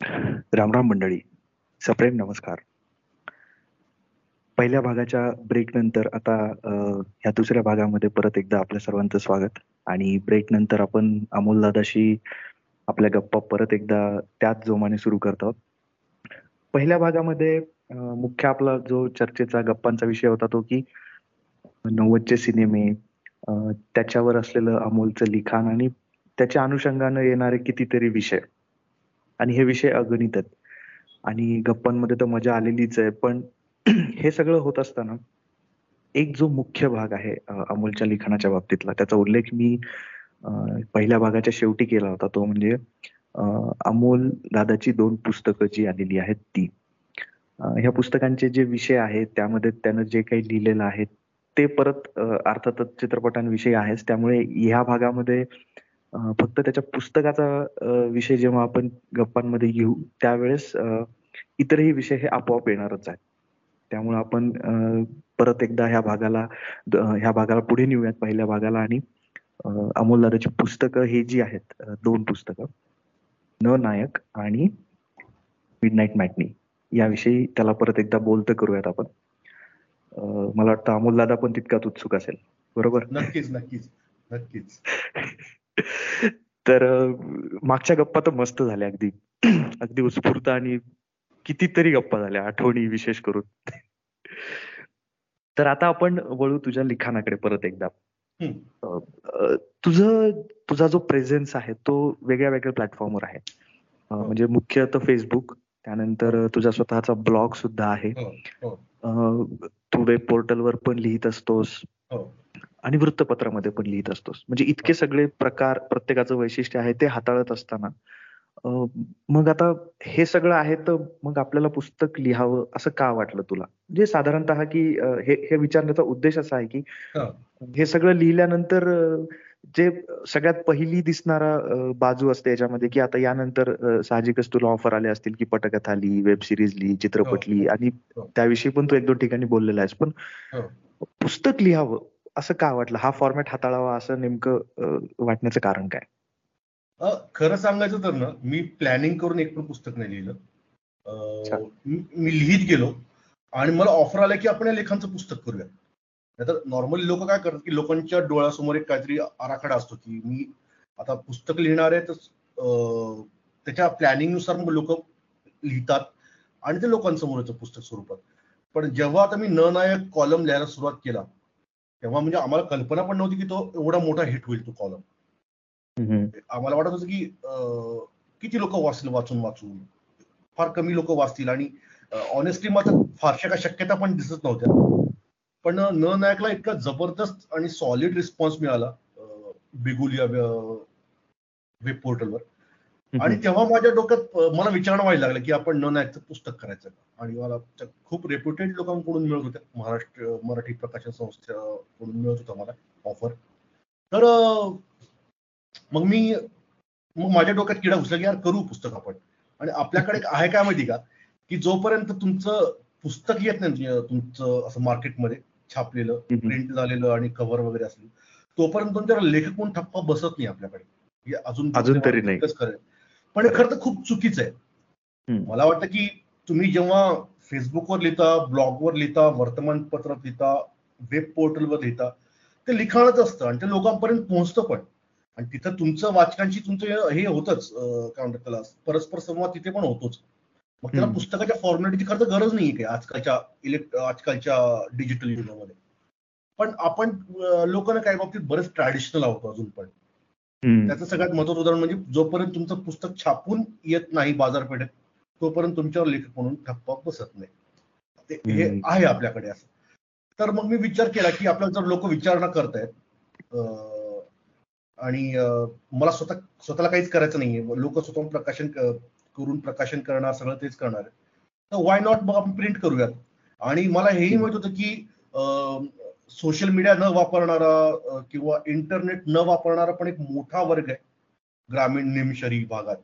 रामराम मंडळी सप्रेम नमस्कार. पहिल्या भागाच्या ब्रेक नंतर आता ह्या दुसऱ्या भागामध्ये परत एकदा आपल्या सर्वांचं स्वागत आणि ब्रेक नंतर आपण अमोल दादाशी आपल्या गप्पा परत एकदा त्याच जोमाने सुरू करतो पहिल्या भागामध्ये मुख्य आपला जो चर्चेचा गप्पांचा विषय होता तो की नव्वदचे सिनेमे त्याच्यावर असलेलं अमोलचं लिखाण आणि त्याच्या अनुषंगानं येणारे कितीतरी विषय. आणि हे विषय अगणित आहेत. आणि गप्पांमध्ये तर मजा आलेलीच आहे पण हे सगळं होत असताना एक जो मुख्य भाग आहे अमोलच्या लिखाणाच्या बाबतीतला त्याचा उल्लेख मी पहिल्या भागाच्या शेवटी केला होता तो म्हणजे अमोल दादाची दोन पुस्तकं जी आलेली आहेत ती. ह्या पुस्तकांचे जे विषय आहेत त्यामध्ये त्यानं जे काही लिहिलेलं आहे ते परत अर्थातच चित्रपटांविषयी आहेच. त्यामुळे ह्या भागामध्ये फक्त त्याच्या पुस्तकाचा विषय जेव्हा आपण गप्पांमध्ये घेऊ त्यावेळेस इतरही विषय हे आपोआप येणारच आहेत. त्यामुळे आपण परत एकदा ह्या भागाला ह्या भागाला पुढे नेऊयात पहिल्या भागाला. आणि अमोल दादाची पुस्तकं ही जी आहेत दोन पुस्तकं न नायक आणि मिड नाईट मॅटनी याविषयी त्याला परत एकदा बोलतं करूयात आपण. मला वाटतं अमोल दादा पण तितकाच उत्सुक असेल. बरोबर? नक्कीच नक्कीच. नक्कीच. तर मागच्या गप्पा तर मस्त झाल्या अगदी. अगदी उत्स्फूर्त आणि कितीतरी गप्पा झाल्या आठवणी विशेष करून. तर आता आपण वळू तुझ्या लिखाणाकडे परत एकदा. तुझं तुझा जो प्रेझेन्स आहे तो वेगळ्या वेगळ्या प्लॅटफॉर्मवर आहे. म्हणजे मुख्य तर फेसबुक त्यानंतर तुझा स्वतःचा ब्लॉग सुद्धा आहे. हो, हो. तू वेब पोर्टलवर पण लिहित असतोस. हो. आणि वृत्तपत्रामध्ये पण लिहित असतोस. म्हणजे इतके सगळे प्रकार प्रत्येकाचं वैशिष्ट्य आहे ते हाताळत असताना मग आता हे सगळं आहे तर मग आपल्याला पुस्तक लिहावं असं का वाटलं तुला? म्हणजे साधारणतः की हे हे विचारण्याचा उद्देश असा आहे की हे. सगळं लिहिल्यानंतर जे सगळ्यात पहिली दिसणारा बाजू असते याच्यामध्ये की आता यानंतर साहजिकच तुला ऑफर आले असतील की पटकथा लिही वेब सिरीज लिही चित्रपट हो, लिही आणि हो. त्याविषयी पण तू एक दोन ठिकाणी बोललेला आहेस. पण हो. पुस्तक लिहावं असं का वाटलं? हा फॉर्मॅट हाताळावा असं नेमकं वाटण्याचं कारण काय? खरं सांगायचं तर ना मी प्लॅनिंग करून एक पण पुस्तक नाही लिहिलं. मी लिहित गेलो. आणि मला ऑफर आला की आपण या लेखांचं पुस्तक करूया नाहीतर नॉर्मली लोक काय करतात की लोकांच्या डोळ्यासमोर एक काहीतरी आराखडा असतो की मी आता पुस्तक लिहिणार आहे तर त्याच्या प्लॅनिंगनुसार मग लोक लिहितात आणि ते लोकांसमोर येतं पुस्तक स्वरूपात. पण जेव्हा आता मी न नायक कॉलम लिहायला सुरुवात केला तेव्हा म्हणजे आम्हाला कल्पना पण नव्हती की तो एवढा मोठा हिट होईल तो कॉलम आम्हाला वाटत होतं की किती लोक वाचतील वाचून वाचून? फार कमी लोक वाचतील आणि ऑनेस्टली माझं फारशा काही शक्यता पण दिसत नव्हत्या. पण न नायकला इतका जबरदस्त आणि सॉलिड रिस्पॉन्स मिळाला बिगुलिया वेब पोर्टलवर आणि तेव्हा माझ्या डोक्यात मला विचारणं व्हायला लागलं की आपण न नायकचं पुस्तक करायचं. आणि मला खूप रेप्युटेड लोकांकडून मिळत होत्या. महाराष्ट्र मराठी प्रकाशन संस्थेकडून मिळत होता मला ऑफर तर मग मी मग माझ्या डोक्यात किडा घुसला की यार करू पुस्तक आपण. आणि आपल्याकडे आहे काय माहिती का? की जोपर्यंत तुमचं पुस्तक येत नाही तुमचं असं मार्केटमध्ये छापलेलं प्रिंट झालेलं आणि कव्हर वगैरे असलं तोपर्यंत तुमच्या लेखक म्हणून ठप्पा बसत नाही आपल्याकडे. अजून अजून तरी नाही. पण खरं तर खूप चुकीचं आहे. मला वाटतं की तुम्ही जेव्हा फेसबुकवर लिहिता ब्लॉगवर लिहिता वर्तमानपत्रात लिहिता वेब पोर्टलवर लिहिता ते लिखाणच असतं आणि ते लोकांपर्यंत पोहोचतं पण. आणि तिथं तुमचं वाचकांशी तुमचं हे होतच काय म्हणतात त्याला परस्पर संवाद तिथे पण होतोच. मग त्याला पुस्तकाच्या फॉर्मॅलिटीची खरं गरज नाही काय आजकालच्या इलेक्ट आजकालच्या डिजिटल युगामध्ये. पण आपण लोकांना काही बाबतीत बरेच ट्रॅडिशनल आहोत अजून पण. त्याचं सगळ्यात महत्वाचं उदाहरण म्हणजे जोपर्यंत तुमचं पुस्तक छापून येत नाही बाजारपेठेत तोपर्यंत तुमच्यावर लेखक म्हणून ठप्पा बसत नाही. हे आहे आपल्याकडे असं. तर मग मी विचार केला की आपल्याला जर लोक विचारणा करतायत आणि मला स्वतः स्वतःला काहीच करायचं नाहीये. लोक स्वतः प्रकाशन करून प्रकाशन करणार सगळं तेच करणार तर वाय नॉट मग आपण प्रिंट करूयात? आणि मला हेही माहीत होतं की सोशल मीडिया न वापरणारा किंवा इंटरनेट न वापरणारा पण एक मोठा वर्ग आहे. ग्रामीण निमशरी भागात.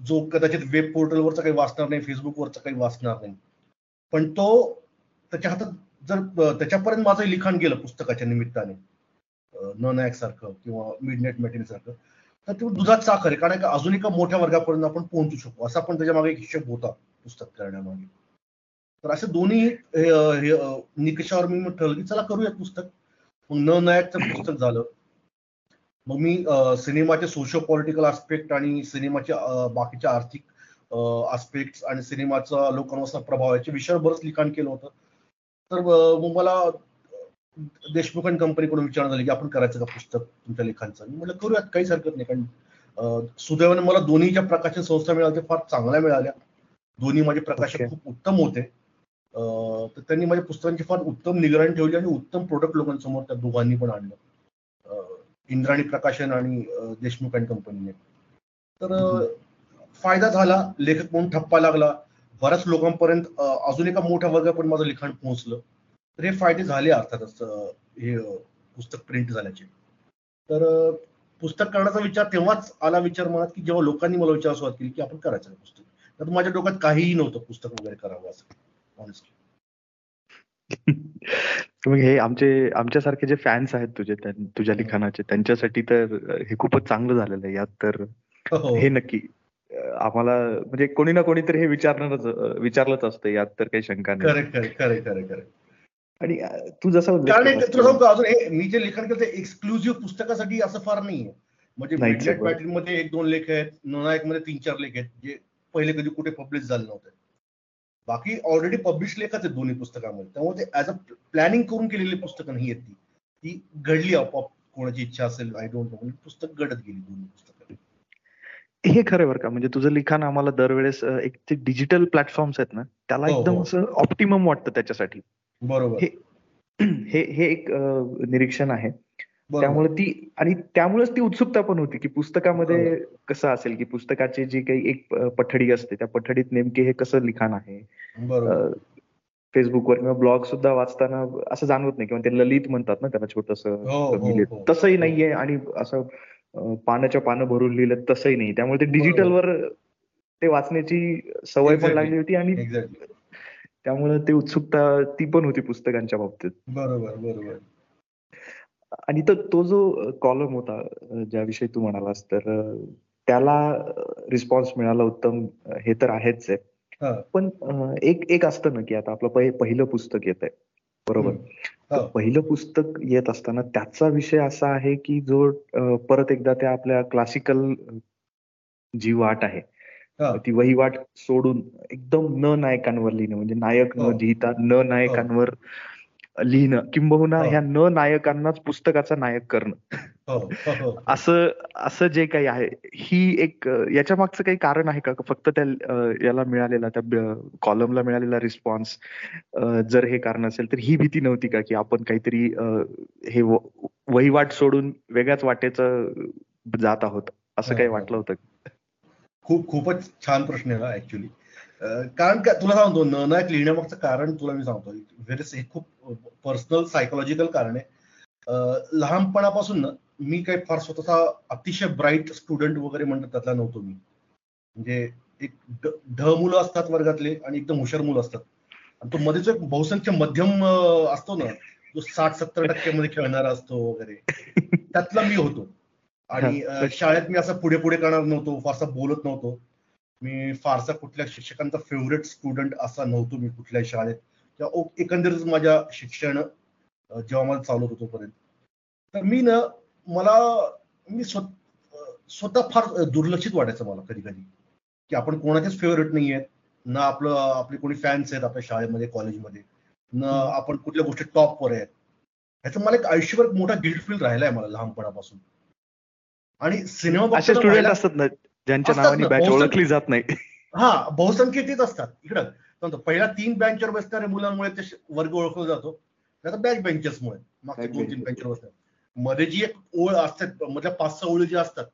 जो कदाचित वेब पोर्टलवरचा काही वाचणार नाही फेसबुकवरचा काही वाचणार नाही. पण तो त्याच्या हातात जर त्याच्यापर्यंत माझं लिखाण गेलं पुस्तकाच्या निमित्ताने न नायक सारखं किंवा मिड नेट सारखं तर ते दुधात साखर आहे. कारण अजून एका मोठ्या वर्गापर्यंत आपण पोहोचू शकतो असा पण त्याच्यामागे एक हिशोब होता पुस्तक करण्यामागे. तर असे दोन्ही निकषावर मी ठरवलं की चला करूया पुस्तक. मग न नायकचं पुस्तक झालं. मग मी सिनेमाचे सोशो पॉलिटिकल आस्पेक्ट आणि सिनेमाचे बाकीच्या आर्थिक आस्पेक्ट आणि सिनेमाचा लोकांवर प्रभाव याच्या विषयावर बरंच लिखाण केलं होतं. तर मग मला देशमुख आणि कंपनीकडून विचार झाले की आपण करायचं का पुस्तक तुमच्या लेखांचं मी म्हटलं करूयात काहीच हरकत नाही. कारण सुदैवाने मला दोन्ही ज्या प्रकाशन संस्था मिळाल्या फार चांगल्या मिळाल्या. दोन्ही माझे प्रकाशक खूप उत्तम होते. तर त्यांनी माझ्या पुस्तकांची फार उत्तम निगराणी ठेवली आणि उत्तम प्रोडक्ट लोकांसमोर त्या दोघांनी पण आणलं. इंद्राणी प्रकाशन आणि देशमुख अँड कंपनीने. तर फायदा झाला. लेखक म्हणून ठप्पा लागला. बऱ्याच लोकांपर्यंत अजून एका मोठ्या वर्गापर्यंत माझं लिखाण पोहोचलं. तर हे फायदे झाले अर्थातच हे पुस्तक प्रिंट झाल्याचे. तर पुस्तक करण्याचा विचार तेव्हाच आला विचार मनात की जेव्हा लोकांनी मला विचार सुरुवात केली की आपण करायचं पुस्तक. तर माझ्या डोक्यात काहीही नव्हतं पुस्तक वगैरे करावं असं. मग हे आमचे आमच्यासारखे जे फॅन्स आहेत तुझे तुझ्या लिखाणाचे त्यांच्यासाठी तर हे खूपच चांगलं झालेलं आहे यात तर हो, हो. नक्की आम्हाला म्हणजे कोणी ना कोणीतरी हे विचारणारच विचारलंच असतं यात तर काही शंका नाही. आणि तू जसं अजून मी जे लिखाण केलं ते एक्सक्लुझिव्ह पुस्तकासाठी असं फार नाहीये. म्हणजे मध्ये एक दोन लेख आहेत नोनायकमध्ये तीन चार लेख आहेत जे पहिले कधी कुठे पब्लिश झाले नव्हते. बाकी ऑलरेडी पब्लिश लेखच आहेत दोन्ही पुस्तकामध्ये. त्यामुळे ते ऍज अ प्लॅनिंग करून केलेली पुस्तकं नाही आहेत ती. ती घडली आपोआप. कोणाची इच्छा असेल आय डोंट नो पुस्तक घडत गेली दोन्ही पुस्तक. हे खरं बरं का. म्हणजे तुझं लिखाण आम्हाला दरवेळेस एक ते डिजिटल प्लॅटफॉर्म्स आहेत ना त्याला हो, एकदम असं ऑप्टिमम वाटतं त्याच्यासाठी. बरोबर. हे हे एक निरीक्षण आहे. त्यामुळे ती आणि त्यामुळेच ती उत्सुकता पण होती की पुस्तकामध्ये कसं असेल की पुस्तकाची जी काही एक पठडी असते त्या पठडीत नेमके हे कसं लिखाण आहे? फेसबुकवर किंवा ब्लॉग सुद्धा वाचताना असं जाणवत नाही किंवा ते ललित म्हणतात ना त्याला छोटस हो, हो, तसंही नाहीये आणि असं पानाच्या पानं भरून लिहिलं तसंही नाही. त्यामुळे ते डिजिटलवर ते वाचण्याची सवय पण लागली होती आणि त्यामुळे ते उत्सुकता ती पण होती पुस्तकांच्या बाबतीत. बरोबर बरोबर. आणि तर तो जो कॉलम होता ज्याविषयी तू म्हणालास तर त्याला रिस्पॉन्स मिळाला उत्तम हे तर आहेच आहे. पण एक एक असतं ना की आता आपलं पहिलं पुस्तक येत आहे बरोबर पहिलं पुस्तक येत असताना त्याचा विषय असा आहे की जो परत एकदा त्या आपल्या क्लासिकल जी वाट आहे ती वहिवाट सोडून एकदम न नायकांवर लिहिणं म्हणजे नायक न हो. लिहिता न नायकांवर लिहिणं. किंबहुना ह्या न नायकांनाच पुस्तकाचा नायक करणं. हो, हो, असं असं जे काही आहे ही एक याच्या मागचं काही कारण आहे का? फक्त त्या याला मिळालेला त्या कॉलमला मिळालेला रिस्पॉन्स जर हे कारण असेल तर ही भीती नव्हती का? की आपण काहीतरी हे वहिवाट सोडून वेगळ्याच वाटेचं जात आहोत असं काही वाटलं होतं? खूप खूपच छान प्रश्न आहे ऍक्च्युली कारण का तुला सांगतो नायक लिहिण्यामागचं कारण तुला मी सांगतो. व्हेरी हे खूप पर्सनल सायकोलॉजिकल कारण आहे. लहानपणापासून ना मी काही फार स्वतःचा अतिशय ब्राईट स्टुडंट वगैरे म्हणतात त्यातला नव्हतो मी. म्हणजे एक ढ मुलं असतात वर्गातले आणि एकदम हुशार मुलं असतात. आणि तो मध्ये जो एक बहुसंख्य मध्यम असतो ना जो साठ सत्तर टक्क्यामध्ये खेळणारा असतो वगैरे. त्यातला मी होतो. आणि शाळेत मी असं पुढे पुढे करणार नव्हतो फारसा बोलत नव्हतो. मी फारसा कुठल्या शिक्षकांचा फेवरेट स्टुडंट असा नव्हतो मी कुठल्या शाळेत. किंवा एकंदरीत माझ्या शिक्षण जेव्हा मला चालू होतो तोपर्यंत. तर मी ना मला मी स्वतः फार दुर्लक्षित वाटायचं मला कधी कधी की आपण कोणाचेच फेवरेट नाही आहेत. ना आपलं आपले कोणी फॅन्स आहेत आपल्या शाळेमध्ये कॉलेजमध्ये न आपण कुठल्या गोष्टी टॉपवर आहेत. ह्याचं मला एक आयुष्यभर मोठा गिल्ट फील राहिलाय मला लहानपणापासून. आणि सिनेमा असतात ना ज्यांच्या नावाने बॅच ओळखली जात नाही. हा बहुसंख्य तेच असतात. इकडं. पहिल्या तीन बँचवर बसणाऱ्या मुलांमुळे ते वर्ग ओळखला जातो. त्याचा बॅक बेंचेसमुळे मागच्या दोन तीन बेंचवर बसतात मध्ये जी एक ओळ असतात मधल्या पाच सहा ओळी ज्या असतात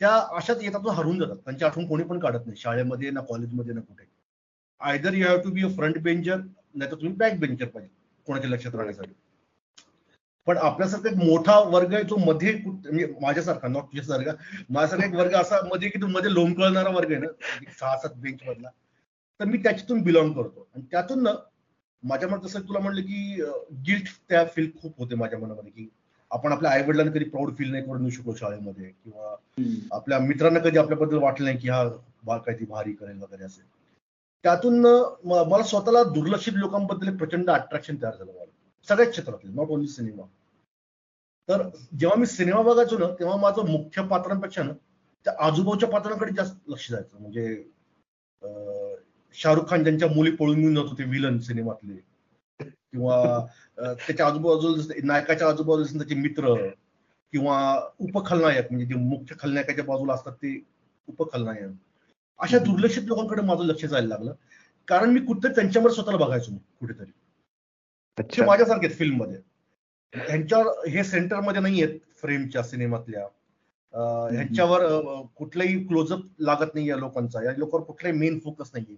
त्या अशाच येतात हरवून जातात. त्यांची आठवण कोणी पण काढत नाही. शाळेमध्ये ना कॉलेजमध्ये ना कुठे. Either you have to be a front bencher नाही तर तुम्ही बॅक बेंचर पाहिजे कोणाच्या लक्षात राहण्यासाठी. पण आपल्यासारखा एक मोठा वर्ग आहे जो मध्ये म्हणजे माझ्यासारखा नॉट तुझ्यासारखा माझ्यासारखा एक वर्ग असा मध्ये की तो मध्ये लोंबकळणारा वर्ग आहे ना सहा सात बेंच मधला. तर मी त्याच्यातून बिलॉंग करतो. आणि त्यातून ना माझ्या मनात जसं तुला म्हणलं की गिल्ट त्या फील खूप होते माझ्या मनामध्ये की आपण आपल्या आई वडिलांना कधी प्राऊड फील नाही करून देऊ शकलो शाळेमध्ये किंवा आपल्या मित्रांना कधी आपल्याबद्दल वाटलं नाही की हा काहीतरी भारी करेल वगैरे असेल त्यातून मला स्वतःला दुर्लक्षित लोकांबद्दल प्रचंड अट्रॅक्शन तयार झालं मला. सगळ्याच क्षेत्रातले नॉट ओनली सिनेमा तर जेव्हा मी सिनेमा बघायचो ना तेव्हा माझं मुख्य पात्रांपेक्षा ना त्या आजूबाजूच्या पात्रांकडे जास्त लक्ष जायचं. म्हणजे शाहरुख खान ज्यांच्या मुली पळून घेऊन जात होते विलन सिनेमातले किंवा त्याच्या आजूबाजूला नायकाच्या आजूबाजूला त्याचे मित्र किंवा उपखलनायक म्हणजे जे मुख्य खलनायकाच्या बाजूला असतात ते उपखलनायक. अशा दुर्लक्षित लोकांकडे माझं लक्ष जायला लागलं. कारण मी कुठे त्यांच्यावर स्वतःला बघायचो कुठेतरी. माझ्यासारखेच फिल्ममध्ये ह्यांच्यावर हे सेंटरमध्ये नाही आहेत फ्रेमच्या सिनेमातल्या. ह्यांच्यावर कुठलाही क्लोजअप लागत नाही या लोकांचा. या लोकांवर कुठलाही मेन फोकस नाहीये.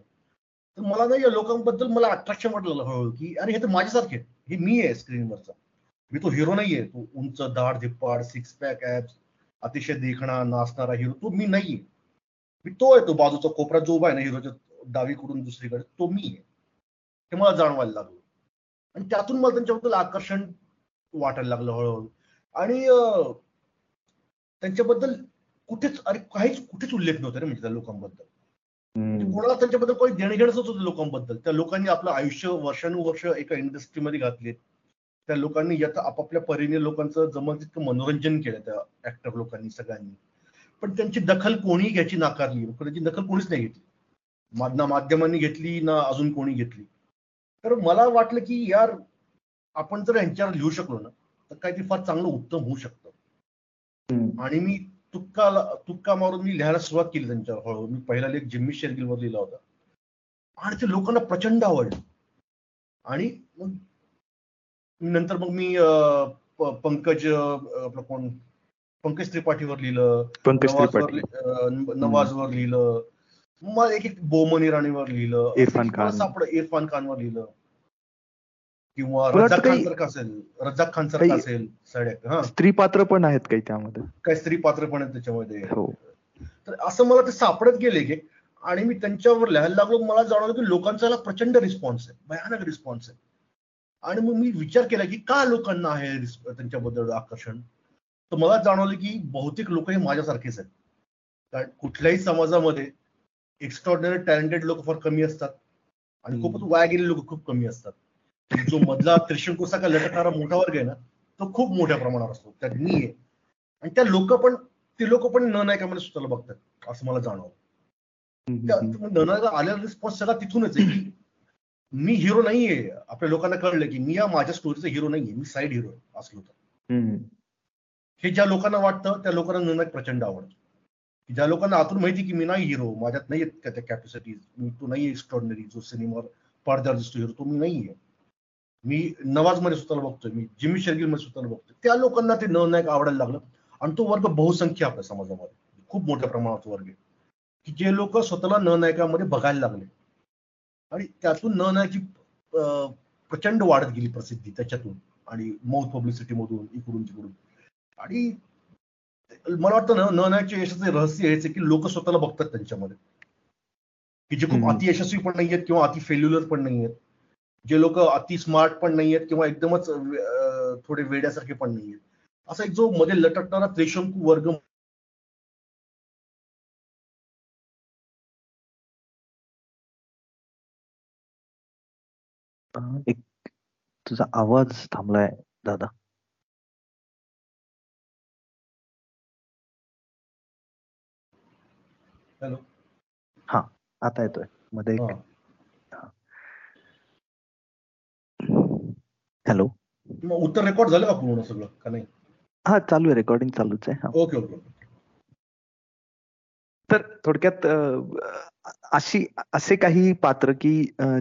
तर मला ना या लोकांबद्दल मला अट्रॅक्शन वाटलं हळूहळू की अरे हे तर माझ्यासारखे हे मी आहे स्क्रीनवरचा मी तो हिरो नाहीये. तो उंच दाढ धिप्पाड सिक्स पॅक ऍप्स अतिशय देखणा नाचणारा हिरो तो मी नाहीये. मी तो आहे तो बाजूचा कोपरा जो उभा आहे ना हिरोच्या डावीकडून दुसरीकडे तो मी आहे. हे मला जाणवायला लागलं. आणि त्यातून मला त्यांच्याबद्दल आकर्षण वाटायला लागलं हळूहळू. आणि त्यांच्याबद्दल कुठेच अरे काहीच कुठेच उल्लेख नव्हता रे म्हणजे त्या लोकांबद्दल. कोणाला त्यांच्याबद्दल काही देणं घेणंच होतं लोकांबद्दल. त्या लोकांनी आपलं आयुष्य वर्षानुवर्ष एका इंडस्ट्रीमध्ये घातले. त्या लोकांनी याचा आपापल्या परीने लोकांचं जमन तितकं मनोरंजन केलं त्या ऍक्टर लोकांनी सगळ्यांनी. पण त्यांची दखल कोणी घ्यायची नाकारली. त्यांची दखल कोणीच नाही घेतली. ना माध्यमांनी घेतली ना अजून कोणी घेतली. तर मला वाटलं की यार आपण जर यांच्यावर लिहू शकलो ना तर काहीतरी फार चांगलं उत्तम होऊ शकतं. आणि मी तुक्का तुक्का मारून मी लिहायला सुरुवात केली त्यांच्यावर. हळूहळू मी पहिला लेख जिम्मी शेरगिलवर लिहिला होता. आणि ते लोकांना प्रचंड आवडलं. आणि मग नंतर मग मी पंकज आपलं कोण पंकज त्रिपाठीवर लिहिलं. नवाजवर लिहिलं. मग एक एक बोमन इराणीवर लिहिलं. इरफान खान. सापड इरफान खानवर लिहिलं. किंवा रजाक खान सारखं असेल रजाक खान सारखं असेल हा. स्त्री पात्र पण आहेत काही त्यामध्ये. काही स्त्री पात्र पण आहेत त्याच्यामध्ये. हो. तर असं मला ते सापडत गेले की आणि मी त्यांच्यावर लिहायला लागलो मला जाणवलं की लोकांचा प्रचंड रिस्पॉन्स आहे भयानक रिस्पॉन्स आहे. आणि मग मी विचार केला की का लोकांना आहे त्यांच्याबद्दल आकर्षण? तर मला जाणवलं की बहुतेक लोक हे माझ्यासारखेच आहेत. कारण कुठल्याही समाजामध्ये एक्स्ट्रॉर्डिनरी टॅलेंटेड लोक फार कमी असतात. आणि खूपच वाया गेलेले लोक खूप कमी असतात. जो मधला त्रिशंकुसाका लटकणारा मोठा वर्ग आहे ना तो खूप मोठ्या प्रमाणावर असतो. त्यात मी आहे. आणि त्या लोक पण ते लोक पण न नायकामध्ये स्वतःला बघतात असं मला जाणवलं न नायका आलेला रिस्पॉन्स सगळा तिथूनच आहे. की मी हिरो नाहीये. आपल्या लोकांना कळलं की मी या माझ्या स्टोरीचा हिरो नाहीये. मी साईड हिरो असलो तर हे ज्या लोकांना वाटतं त्या लोकांना निर्णय प्रचंड आवडतो. ज्या लोकांना आतून माहिती की मी नाही हिरो माझ्यात नाही त्या कॅपॅसिटीज मी तो नाही एक्स्ट्रॉर्डनरी जो सिनेमावर पडद्यावर दिसतो हिरो तो मी नाहीये. मी नवाजमध्ये स्वतःला बघतोय मी जिम्मी शर्गिलमध्ये स्वतःला बघतोय. त्या लोकांना ते नायक आवडायला लागलं. आणि तो वर्ग बहुसंख्य आपल्या समाजामध्ये. खूप मोठ्या प्रमाणात वर्ग आहे. की जे लोक स्वतःला न नायकामध्ये बघायला लागले. आणि त्यातून न नायची प्रचंड वाढत गेली प्रसिद्धी त्याच्यातून. आणि माउथ पब्लिसिटी मधून इकडून तिकडून. आणि मला वाटतं ना न नायकच्या यशाचे रहस्य हेच की लोक स्वतःला बघतात त्यांच्यामध्ये. की जे खूप अति यशस्वी पण नाही आहेत किंवा अति फेल्युलर पण नाही आहेत जे लोक अति स्मार्ट पण नाही आहेत किंवा एकदमच थोडे वेड्यासारखे पण नाही आहेत असा एक जो मध्ये लटकणारा त्रिशंकू वर्ग एक तुझा आवाज थांबलाय दादा. हॅलो. हा आता येतोय. मध्ये हॅलो. उत्तर रेकॉर्ड झालं का पूर्ण सगळं का नाही? हा चालू आहे रेकॉर्डिंग चालूच आहे ओके ओके तर थोडक्यात अशी असे काही पात्र की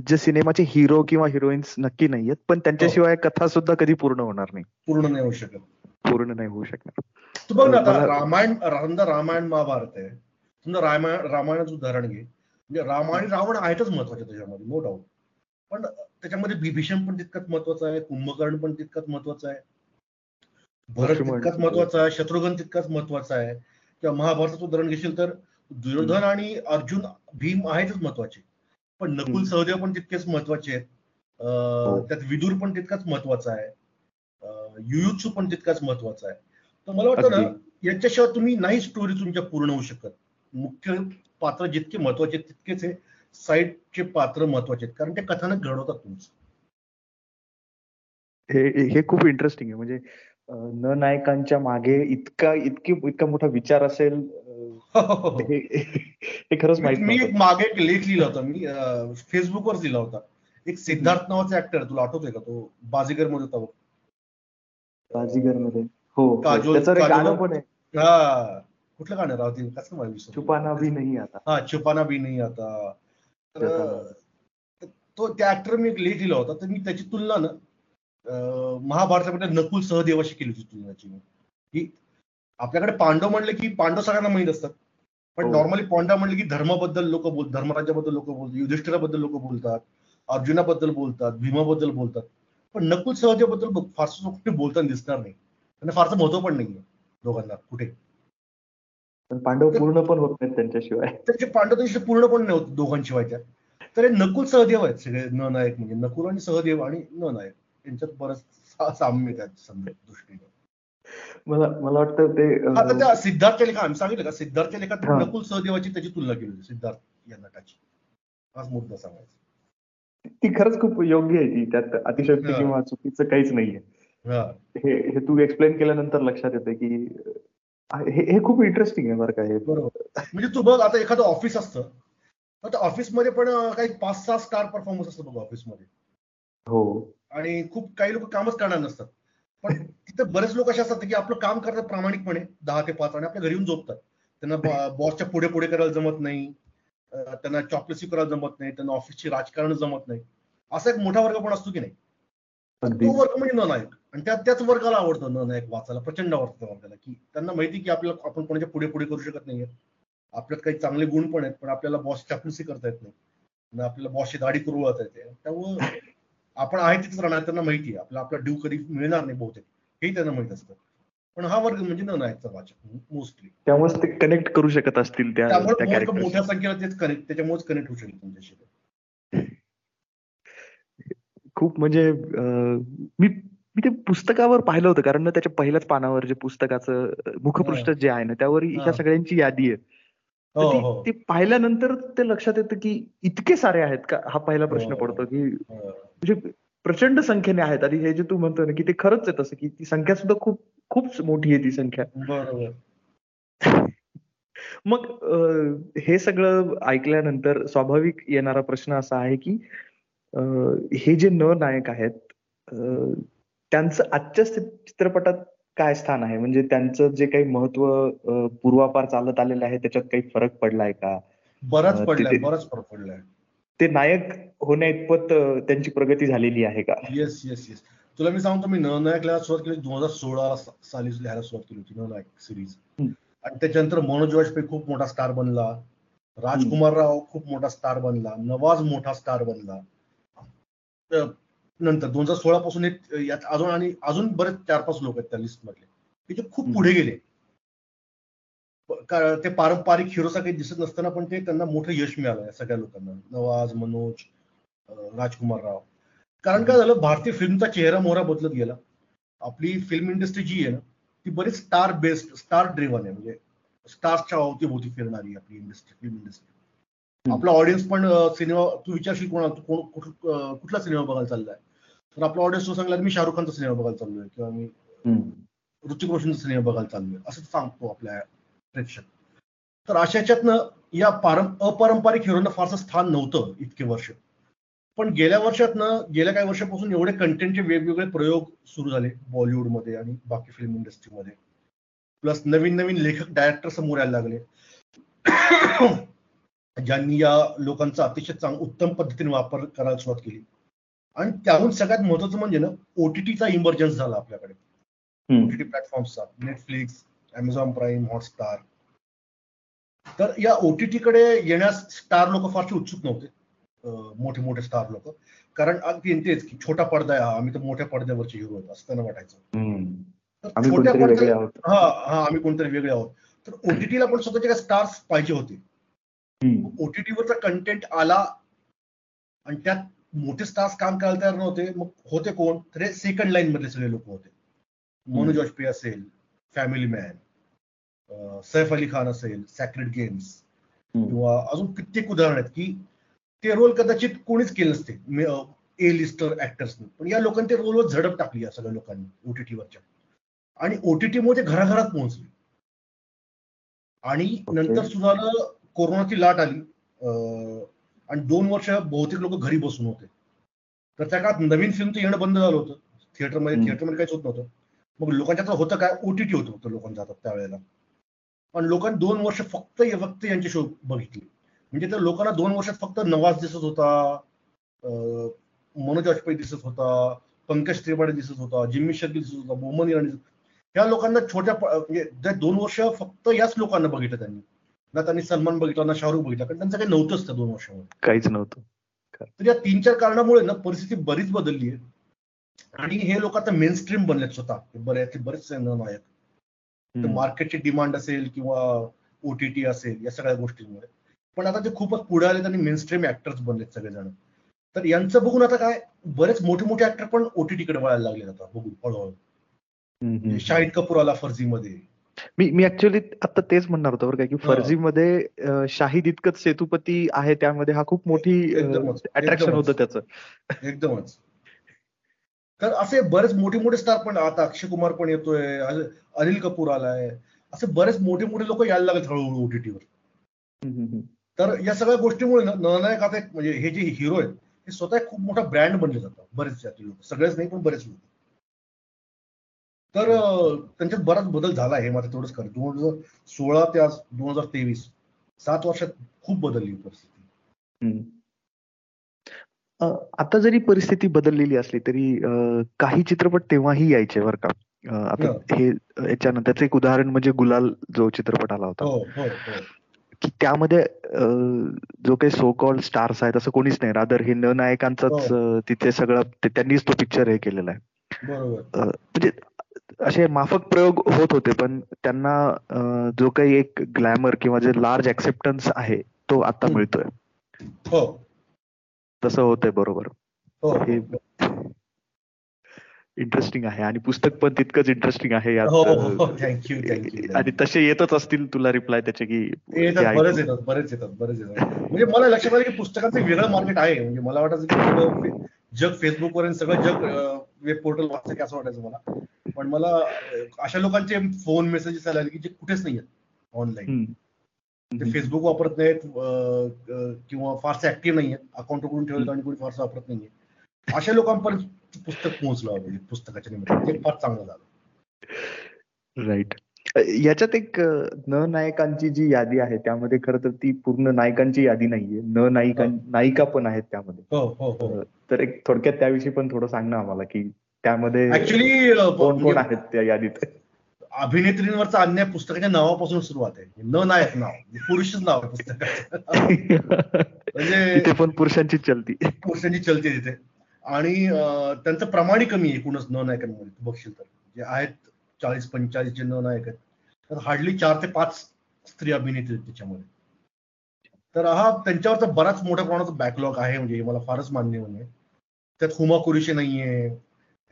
जे सिनेमाचे हिरो किंवा हिरोईन्स नक्की नाहीयेत पण त्यांच्याशिवाय हो. कथा सुद्धा कधी पूर्ण होणार नाही. पूर्ण नाही होऊ शकत. पूर्ण नाही होऊ शकणार. तू बघ ना रामायण रामायण महाभारत आहे. समजा रामायण रामायणाचं उदाहरण घे. म्हणजे राम आणि रावण आहेतच महत्त्वाचे त्याच्यामध्ये नो डाऊट पण त्याच्यामध्ये बिभीषण पण तितकंच महत्वाचं आहे कुंभकर्ण पण तितकंच महत्वाचं आहे. भरत तितकाच महत्त्वाचा आहे शत्रुघ्न तितकाच महत्त्वाचा आहे. किंवा महाभारताचं उदाहरण घेशील तर दुर्योधन आणि अर्जुन भीम आहेतच महत्त्वाचे. पण नकुल सहदेव पण तितकेच महत्त्वाचे आहेत. हो. त्यात विदूर पण तितकाच महत्त्वाचा आहे. युयुत्सू पण तितकाच महत्त्वाचा आहे. तर मला वाटतं ना याच्याशिवाय तुम्ही नाही स्टोरी तुमच्या पूर्ण होऊ शकत. मुख्य पात्र जितके महत्त्वाचे तितकेच हे साईडचे पात्र महत्त्वाचे आहेत. कारण ते कथानक घडवतात तुमचं. हे हे खूप इंटरेस्टिंग आहे. म्हणजे न नायकांच्या मागे इतका इतकी इतका मोठा विचार असेल हे खरंच माहिती मी एक मागे एक लेख लिहिला होता. मी फेसबुकवर लिहिला होता. एक सिद्धार्थ नावाचा ऍक्टर तुला आठवतोय का तो? बाजीगरमध्ये होता बाजीगरमध्ये हो काजोल गाणं पण आहे. हा. कुठलं गाणं राहते कसं माहिती? छुपाना भी नाही आता. हा छुपाना भी नाही आता. तो त्या ऍक्टर मी एक लेख लिहिला होता. तर मी त्याची तुलना ना महाभारतामध्ये नकुल सहदेवाशी केली होती तुलनाची की आपल्याकडे पांडव म्हणले की पांडव सगळ्यांना माहीत असतात. पण नॉर्मली हो. पांडव म्हणले की धर्माबद्दल लोक बोल धर्मराज्याबद्दल लोक बोलतात युधिष्ठिराबद्दल लोक बोलतात अर्जुनाबद्दल बोलतात भीमाबद्दल बोलतात. पण नकुल सहदेवाबद्दल फारसं कुठे बोलताना दिसणार नाही. त्यांना फारसं महत्त्व पण नाहीये दोघांना कुठे? पांडव पूर्ण पण होत नाहीत त्यांच्याशिवाय. त्यांचे पांडव त्यांच्याशी पूर्ण पण नाही होत दोघांशिवायच्या तर हे नकुल सहदेव आहेत सगळे न नायक म्हणजे नकुल आणि सहदेव आणि न नायक. यांच्यात बरंच साम्य त्यात दृष्टीने. मला मला वाटतं ते आता त्या सिद्धार्थच्या लेखा आम्ही सांगितलं का? सिद्धार्थच्या लेखात नकुल सहदेवाची त्याची तुलना केली होती सिद्धार्थ या नटाची. हाच मुद्दा सांगायचा. ती खरंच खूप योग्य आहे ती त्यात अतिशयोक्ती किंवा चुकीचं काहीच नाहीये. हे. हे तू एक्सप्लेन केल्यानंतर लक्षात येते की हे खूप इंटरेस्टिंग आहे बरं काय बरोबर. म्हणजे तू बघ आता एखादं ऑफिस असतं. तर ऑफिसमध्ये पण काही पाच सहा स्टार परफॉर्मन्स असतो बघ ऑफिसमध्ये हो. आणि खूप काही लोक कामच करणार नसतात. पण तिथं बरेच लोक असे असतात की आपलं काम करतात प्रामाणिकपणे दहा ते पाच आणि आपल्या घरी येऊन झोपतात. त्यांना बॉसच्या पुढे पुढे करायला जमत नाही. त्यांना चॉकलेसी करायला जमत नाही. त्यांना ऑफिसची राजकारण जमत नाही. असा एक मोठा वर्ग पण असतो की नाही? तो वर्ग म्हणजे न नायक आणि त्या त्याच वर्गाला आवडतं न नायक वाचायला प्रचंड आवडतं वर्गाला की त्यांना माहिती की आपल्याला आपण कोणाच्या पुढे पुढे करू शकत नाहीये. आपल्यात काही चांगले गुण पण आहेत पण आपल्याला बॉस चापलुसी करता येत नाही. आपल्याला बॉसची दाढी करू येते. त्यामुळे आपण आहे तिथेच राहणार त्यांना माहिती आहे. आपला आपला ड्यू कधी मिळणार नाही बहुतेक. हेही त्यांना माहीत असतं. पण हा वर्ग म्हणजे न नायकचा वाचक मोस्टली त्यामुळे ते कनेक्ट करू शकत असतील त्यामुळे मोठ्या संख्येला तेच कनेक्ट त्याच्यामुळेच कनेक्ट होऊ शकेल तुमच्याशी. खूप म्हणजे मी मी ते पुस्तकावर पाहिलं होतं कारण ना त्याच्या पहिल्याच पानावर जे पुस्तकाचं मुखपृष्ठ जे आहे ना त्यावर ह्या सगळ्यांची यादी आहे. हो, हो. ते पाहिल्यानंतर ते लक्षात येतं की इतके सारे आहेत का हा पहिला प्रश्न हो, पडतो की म्हणजे प्रचंड संख्येने आहेत. आणि हे जे तू म्हणतो ना की ते खरंच आहे तसं की ती संख्या सुद्धा खूप खूप मोठी आहे ती संख्या. मग हे सगळं ऐकल्यानंतर स्वाभाविक येणारा प्रश्न असा आहे की हे जे न नायक आहेत त्यांचं आजच्या चित्रपटात काय स्थान आहे? म्हणजे त्यांचं जे काही महत्त्व पूर्वापार चालत आलेलं आहे त्याच्यात काही फरक पडलाय का? बराच पडलाय बराच फरक पडलाय. ते नायक होण्या इतपत त्यांची प्रगती झालेली आहे का? येस येस येस तुला मी सांगतो मी नायक लिहायला सुरुवात केली दोन हजार सोळा साली लिहायला सुरुवात केली होती नायक सिरीज आणि त्याच्यानंतर मनोज वाजपेयी खूप मोठा स्टार बनला. राजकुमार राव खूप मोठा स्टार बनला. नवाज मोठा स्टार बनला. नंतर. दोन हजार सोळा पासून यात अजून आणि अजून बरेच चार पाच लोक आहेत त्या लिस्ट मधले. ते खूप पुढे गेले. ते पारंपरिक हिरोसा काही दिसत नसताना पण ते त्यांना मोठं यश मिळालं या सगळ्या लोकांना. नवाज मनोज राजकुमार राव. कारण काय झालं? भारतीय फिल्मचा चेहरा मोहरा बदलत गेला. आपली फिल्म इंडस्ट्री जी आहे ना ती बरीच स्टार बेस्ड स्टार ड्रिव्हन आहे. म्हणजे स्टार्सच्या अवतीभोवती फिरणारी आपली इंडस्ट्री फिल्म इंडस्ट्री आपला ऑडियन्स पण सिनेमा तू विचारशील कोणा कुठला सिनेमा बघायला चाललाय? तर आपला ऑडियन्स तो सांगला मी शाहरुख खानचा सिनेमा बघायला चाललोय किंवा मी ऋतिक रोशनचा सिनेमा बघायला चाललोय असं सांगतो आपल्या प्रेक्षक. तर अशाच्यातनं या पारं अपारंपरिक हिरोना फारसं स्थान नव्हतं इतके वर्ष. पण गेल्या वर्षातनं गेल्या काही वर्षापासून एवढे कंटेंटचे वेगवेगळे प्रयोग सुरू झाले बॉलिवूडमध्ये आणि बाकी फिल्म इंडस्ट्रीमध्ये प्लस नवीन नवीन लेखक डायरेक्टर समोर यायला लागले. ज्यांनी या लोकांचा अतिशय चांग उत्तम पद्धतीने वापर करायला सुरुवात केली. आणि त्याहून सगळ्यात महत्वाचं म्हणजे ना ओटीटीचा इमर्जन्स झाला आपल्याकडे. ओटीटी प्लॅटफॉर्मचा नेटफ्लिक्स अमेझॉन प्राईम हॉटस्टार तर या ओटीटी कडे येण्यास स्टार लोक फारसे उत्सुक नव्हते. मोठे मोठे स्टार लोक. कारण अगदी तेच की छोटा पडदा आहे. आम्ही तर मोठ्या पडद्यावरचे हिरो आहेत असं त्यांना वाटायचं. छोट्या पडद्या हा हा आम्ही कोणतरी वेगळे आहोत. तर ओटीटीला पण स्वतःचे काही स्टार्स पाहिजे होते. ओटीटीवरचा कंटेंट आला आणि त्यात मोठे स्टार्स काम करायला तयार नव्हते. मग होते कोण? तर हे सेकंड लाईन मधले सगळे लोक होते. मनोज वाजपेयी असेल फॅमिली मॅन सैफ अली खान असेल सॅक्रेट गेम्स किंवा अजून कित्येक उदाहरण आहेत की ते रोल कदाचित कोणीच केले नसते. ए लिस्टर ऍक्टर्सनी पण या लोकांनी ते रोलवर झडप टाकली या सगळ्या लोकांनी ओटीटीवरच्या आणि ओटीटी मध्ये घराघरात पोहोचली. आणि नंतर सुद्धा कोरोनाची लाट आली. आणि दोन वर्ष बहुतेक लोक घरी बसून होते. तर त्या काळात नवीन फिल्मचं येणं बंद झालं होतं. थिएटरमध्ये थिएटरमध्ये काहीच होत नव्हतं. मग लोकांच्या होतं काय? ओटीटी होतं फक्त लोकांचं आता त्यावेळेला. पण लोकांनी दोन वर्ष फक्त फक्त यांचे शो बघितले. म्हणजे त्या लोकांना दोन वर्षात फक्त नवाज दिसत होता मनोज वाजपेयी दिसत होता पंकज त्रिपाठी दिसत होता जिम्मी शकील दिसत होता मोहम्मद इराणी ह्या लोकांना छोट्या म्हणजे दोन वर्ष फक्त याच लोकांना बघितलं त्यांनी. ना त्यांनी सलमान बघितला ना शाहरुख बघितला कारण त्यांचं काही नव्हतंच त्या दोन वर्षामध्ये. काहीच नव्हतं. तर या तीन चार कारणामुळे ना परिस्थिती बरीच बदलली आहे. आणि हे लोक आता मेन स्ट्रीम बनलेत स्वतः. बरेच बरेच नायक. मार्केटची डिमांड असेल किंवा ओटीटी असेल या सगळ्या गोष्टींमुळे. पण आता ते खूपच पुढे आले आणि मेन स्ट्रीम ऍक्टर्स बनलेत सगळेजण. तर यांचं बघून आता काय बरेच मोठे मोठे ऍक्टर पण ओटीटीकडे वळायला लागले आता बघून हळूहळू. शाहिद कपूर आला फर्जीमध्ये. मी मी ऍक्च्युअली आता तेच म्हणणार होतो बरं का की फर्जीमध्ये शाहिद इतकंच सेतुपती आहे त्यामध्ये हा खूप मोठी अट्रॅक्शन होतं त्याचं. एकदमच. तर असे बरेच मोठे मोठे स्टार पण आता अक्षय कुमार पण येतोय अनिल कपूर आलाय. असे बरेच मोठे मोठे लोक यायला लागले हळूहळू ओटीटीवर तर या सगळ्या गोष्टीमुळे ननायक आता म्हणजे हे जे हिरो आहेत हे स्वतः खूप मोठा ब्रँड बनले जातात बरेच लोक. सगळेच नाही पण बरेच लोक. तर त्यांच्यात बराच बदल झाला आहे. मात्र तेवढंच खरं दोन हजार सोळा ते आज दोन हजार तेवीस सात वर्षात खूप बदलली परिस्थिती. आता जरी परिस्थिती बदललेली असली तरी काही चित्रपट तेव्हाही यायचे बरं का. आता हे. याच्यानंतरच एक उदाहरण म्हणजे गुलाल जो चित्रपट आला होता. हो, हो, हो. की त्यामध्ये जो काही सो कॉल्ड स्टार्स आहेत असं कोणीच नाही. रादर हे. न नायकांचाच तिथे सगळं त्यांनीच तो पिक्चर हे केलेला आहे. म्हणजे असे माफक प्रयोग होत होते पण त्यांना जो काही एक ग्लॅमर किंवा जे लार्ज ऍक्सेप्टन्स आहे तो आता मिळतोय. हो. तसं होतंय बरोबर. हो, हे इंटरेस्टिंग आहे आणि पुस्तक पण तितकंच इंटरेस्टिंग आहे थँक्यू आणि तसे येतच असतील तुला रिप्लाय त्याचे की बरेच येतात बरेच येतात बरेच येतात. म्हणजे मला लक्षात आलं की पुस्तकाचं वेगळं मार्केट आहे. म्हणजे मला वाटायचं की जग फेसबुकवर सगळं जग वेब पोर्टल वाचतं की असं वाटायचं मला. पण मला अशा लोकांचे फोन मेसेजेस आले की जे कुठेच नाही आहेत ऑनलाईन ते फेसबुक वापरत नाहीत किंवा फारसे ऍक्टिव्ह नाही आहेत अकाउंट उघडून ठेवलं आणि कोणी फारसं वापरत नाहीये. अशा लोकांपर्यंत पुस्तक पोहोचलं पुस्तकाच्या निमित्ताने. ते फार चांगलं झालं. राईट याच्यात एक न नायकांची जी यादी आहे त्यामध्ये खर तर ती पूर्ण नायकांची यादी नाहीये. न नायिका नायिका पण आहेत त्यामध्ये. हो, हो, हो. तर एक थोडक्यात त्याविषयी पण थोडं सांग ना आम्हाला की त्यामध्ये ऍक्च्युली कोण कोण आहेत त्या यादीत? अभिनेत्रींवरचा अन्याय पुस्तकाच्या नावापासून सुरुवात आहे. न नायक नाव. पुरुषच नाव आहे पुस्तकाचं. म्हणजे पण पुरुषांची चलती. पुरुषांची चलती तिथे. आणि त्यांचं प्रमाण कमी आहे. एकूणच न नायकांमध्ये बघशील तर. जे आहेत चाळीस पंचेचाळीस जे न नायक आहेत तर हार्डली चार ते पाच स्त्री अभिनेत्री आहेत त्याच्यामध्ये. तर हा त्यांच्यावरचा बराच मोठ्या प्रमाणात बॅकलॉग आहे म्हणजे मला फारच मान्य म्हणजे त्यात हुमा कुरेशी नाहीये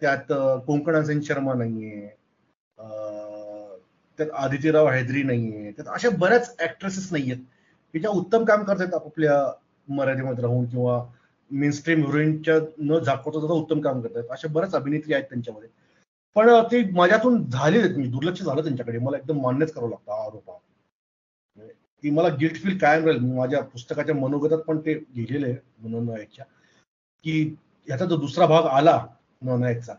त्यात कोंकणा सेन शर्मा नाहीये त्यात आदित्यराव हैदरी नाहीये त्यात अशा बऱ्याच ऍक्ट्रेसेस नाहीयेत. की ज्या उत्तम काम करतात आपापल्या मराठीमध्ये राहून किंवा मेन स्ट्रीम हिरोईनच्या न झाकवता सुद्धा उत्तम काम करतात अशा बऱ्याच अभिनेत्री आहेत त्यांच्यामध्ये. पण ते माझ्यातून झाले मी म्हणजे दुर्लक्ष झालं त्यांच्याकडे. मला एकदम मान्यच करावं लागतं. आरोप म्हणजे ती मला गिल्ट फील कायम राहील. माझ्या पुस्तकाच्या मनोगतात पण ते लिहिलेलं आहे की ह्याचा जो दुसरा भाग आला नवनायकचा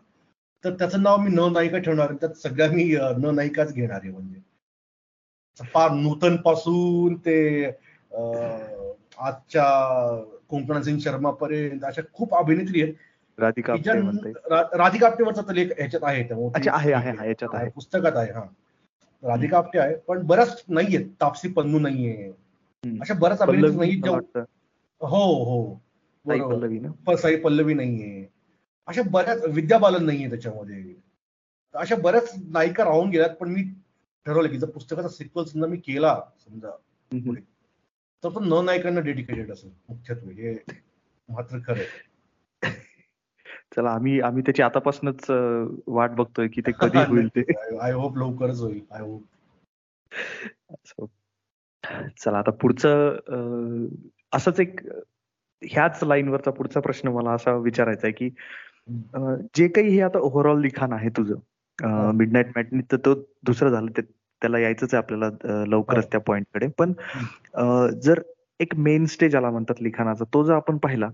तर त्याचं नाव मी न नायिका ठेवणार त्यात सगळ्या मी न नायिकाच घेणार आहे म्हणजे. फार नूतनपासून ते आजच्या कोंकणा सिंग शर्मा पर्यंत अशा खूप अभिनेत्री आहेत. राधिका राधिका आपटेवरचा तर लेख ह्याच्यात आहे पुस्तकात आहे हा. राधिका आपटे आहे पण बऱ्याच नाहीये तापसी पन्नू नाहीये. अशा बऱ्याच अभिनेत्री नाही हो हो. साई पल्लवी नाहीये. अशा बऱ्याच विद्या बालन नाहीये त्याच्यामध्ये. अशा बऱ्याच नायिका राहून गेल्यात पण मी ठरवलं की जर पुस्तकाचा सिक्वल समजा मी केला समजा तर तो न नायकांना डेडिकेटेड असेल मुख्यत्वे. हे मात्र खरं चला आम्ही आम्ही त्याची आतापासूनच वाट बघतोय की ते कधी होईल ते. आय होप लवकरच होईल आय होप चला आता पुढचं असंच एक ह्याच लाईनवरचा पुढचा प्रश्न मला असा विचारायचा आहे की जे काही हे आता ओव्हरऑल लिखाण आहे तुझं मिड नाईट मॅटनी तर तो दुसरं झालं ते त्याला यायचंच आहे आपल्याला लवकरच त्या पॉइंटकडे पण जर एक मेन स्टेज आला म्हणतात लिखाणाचा तो जर आपण पाहिला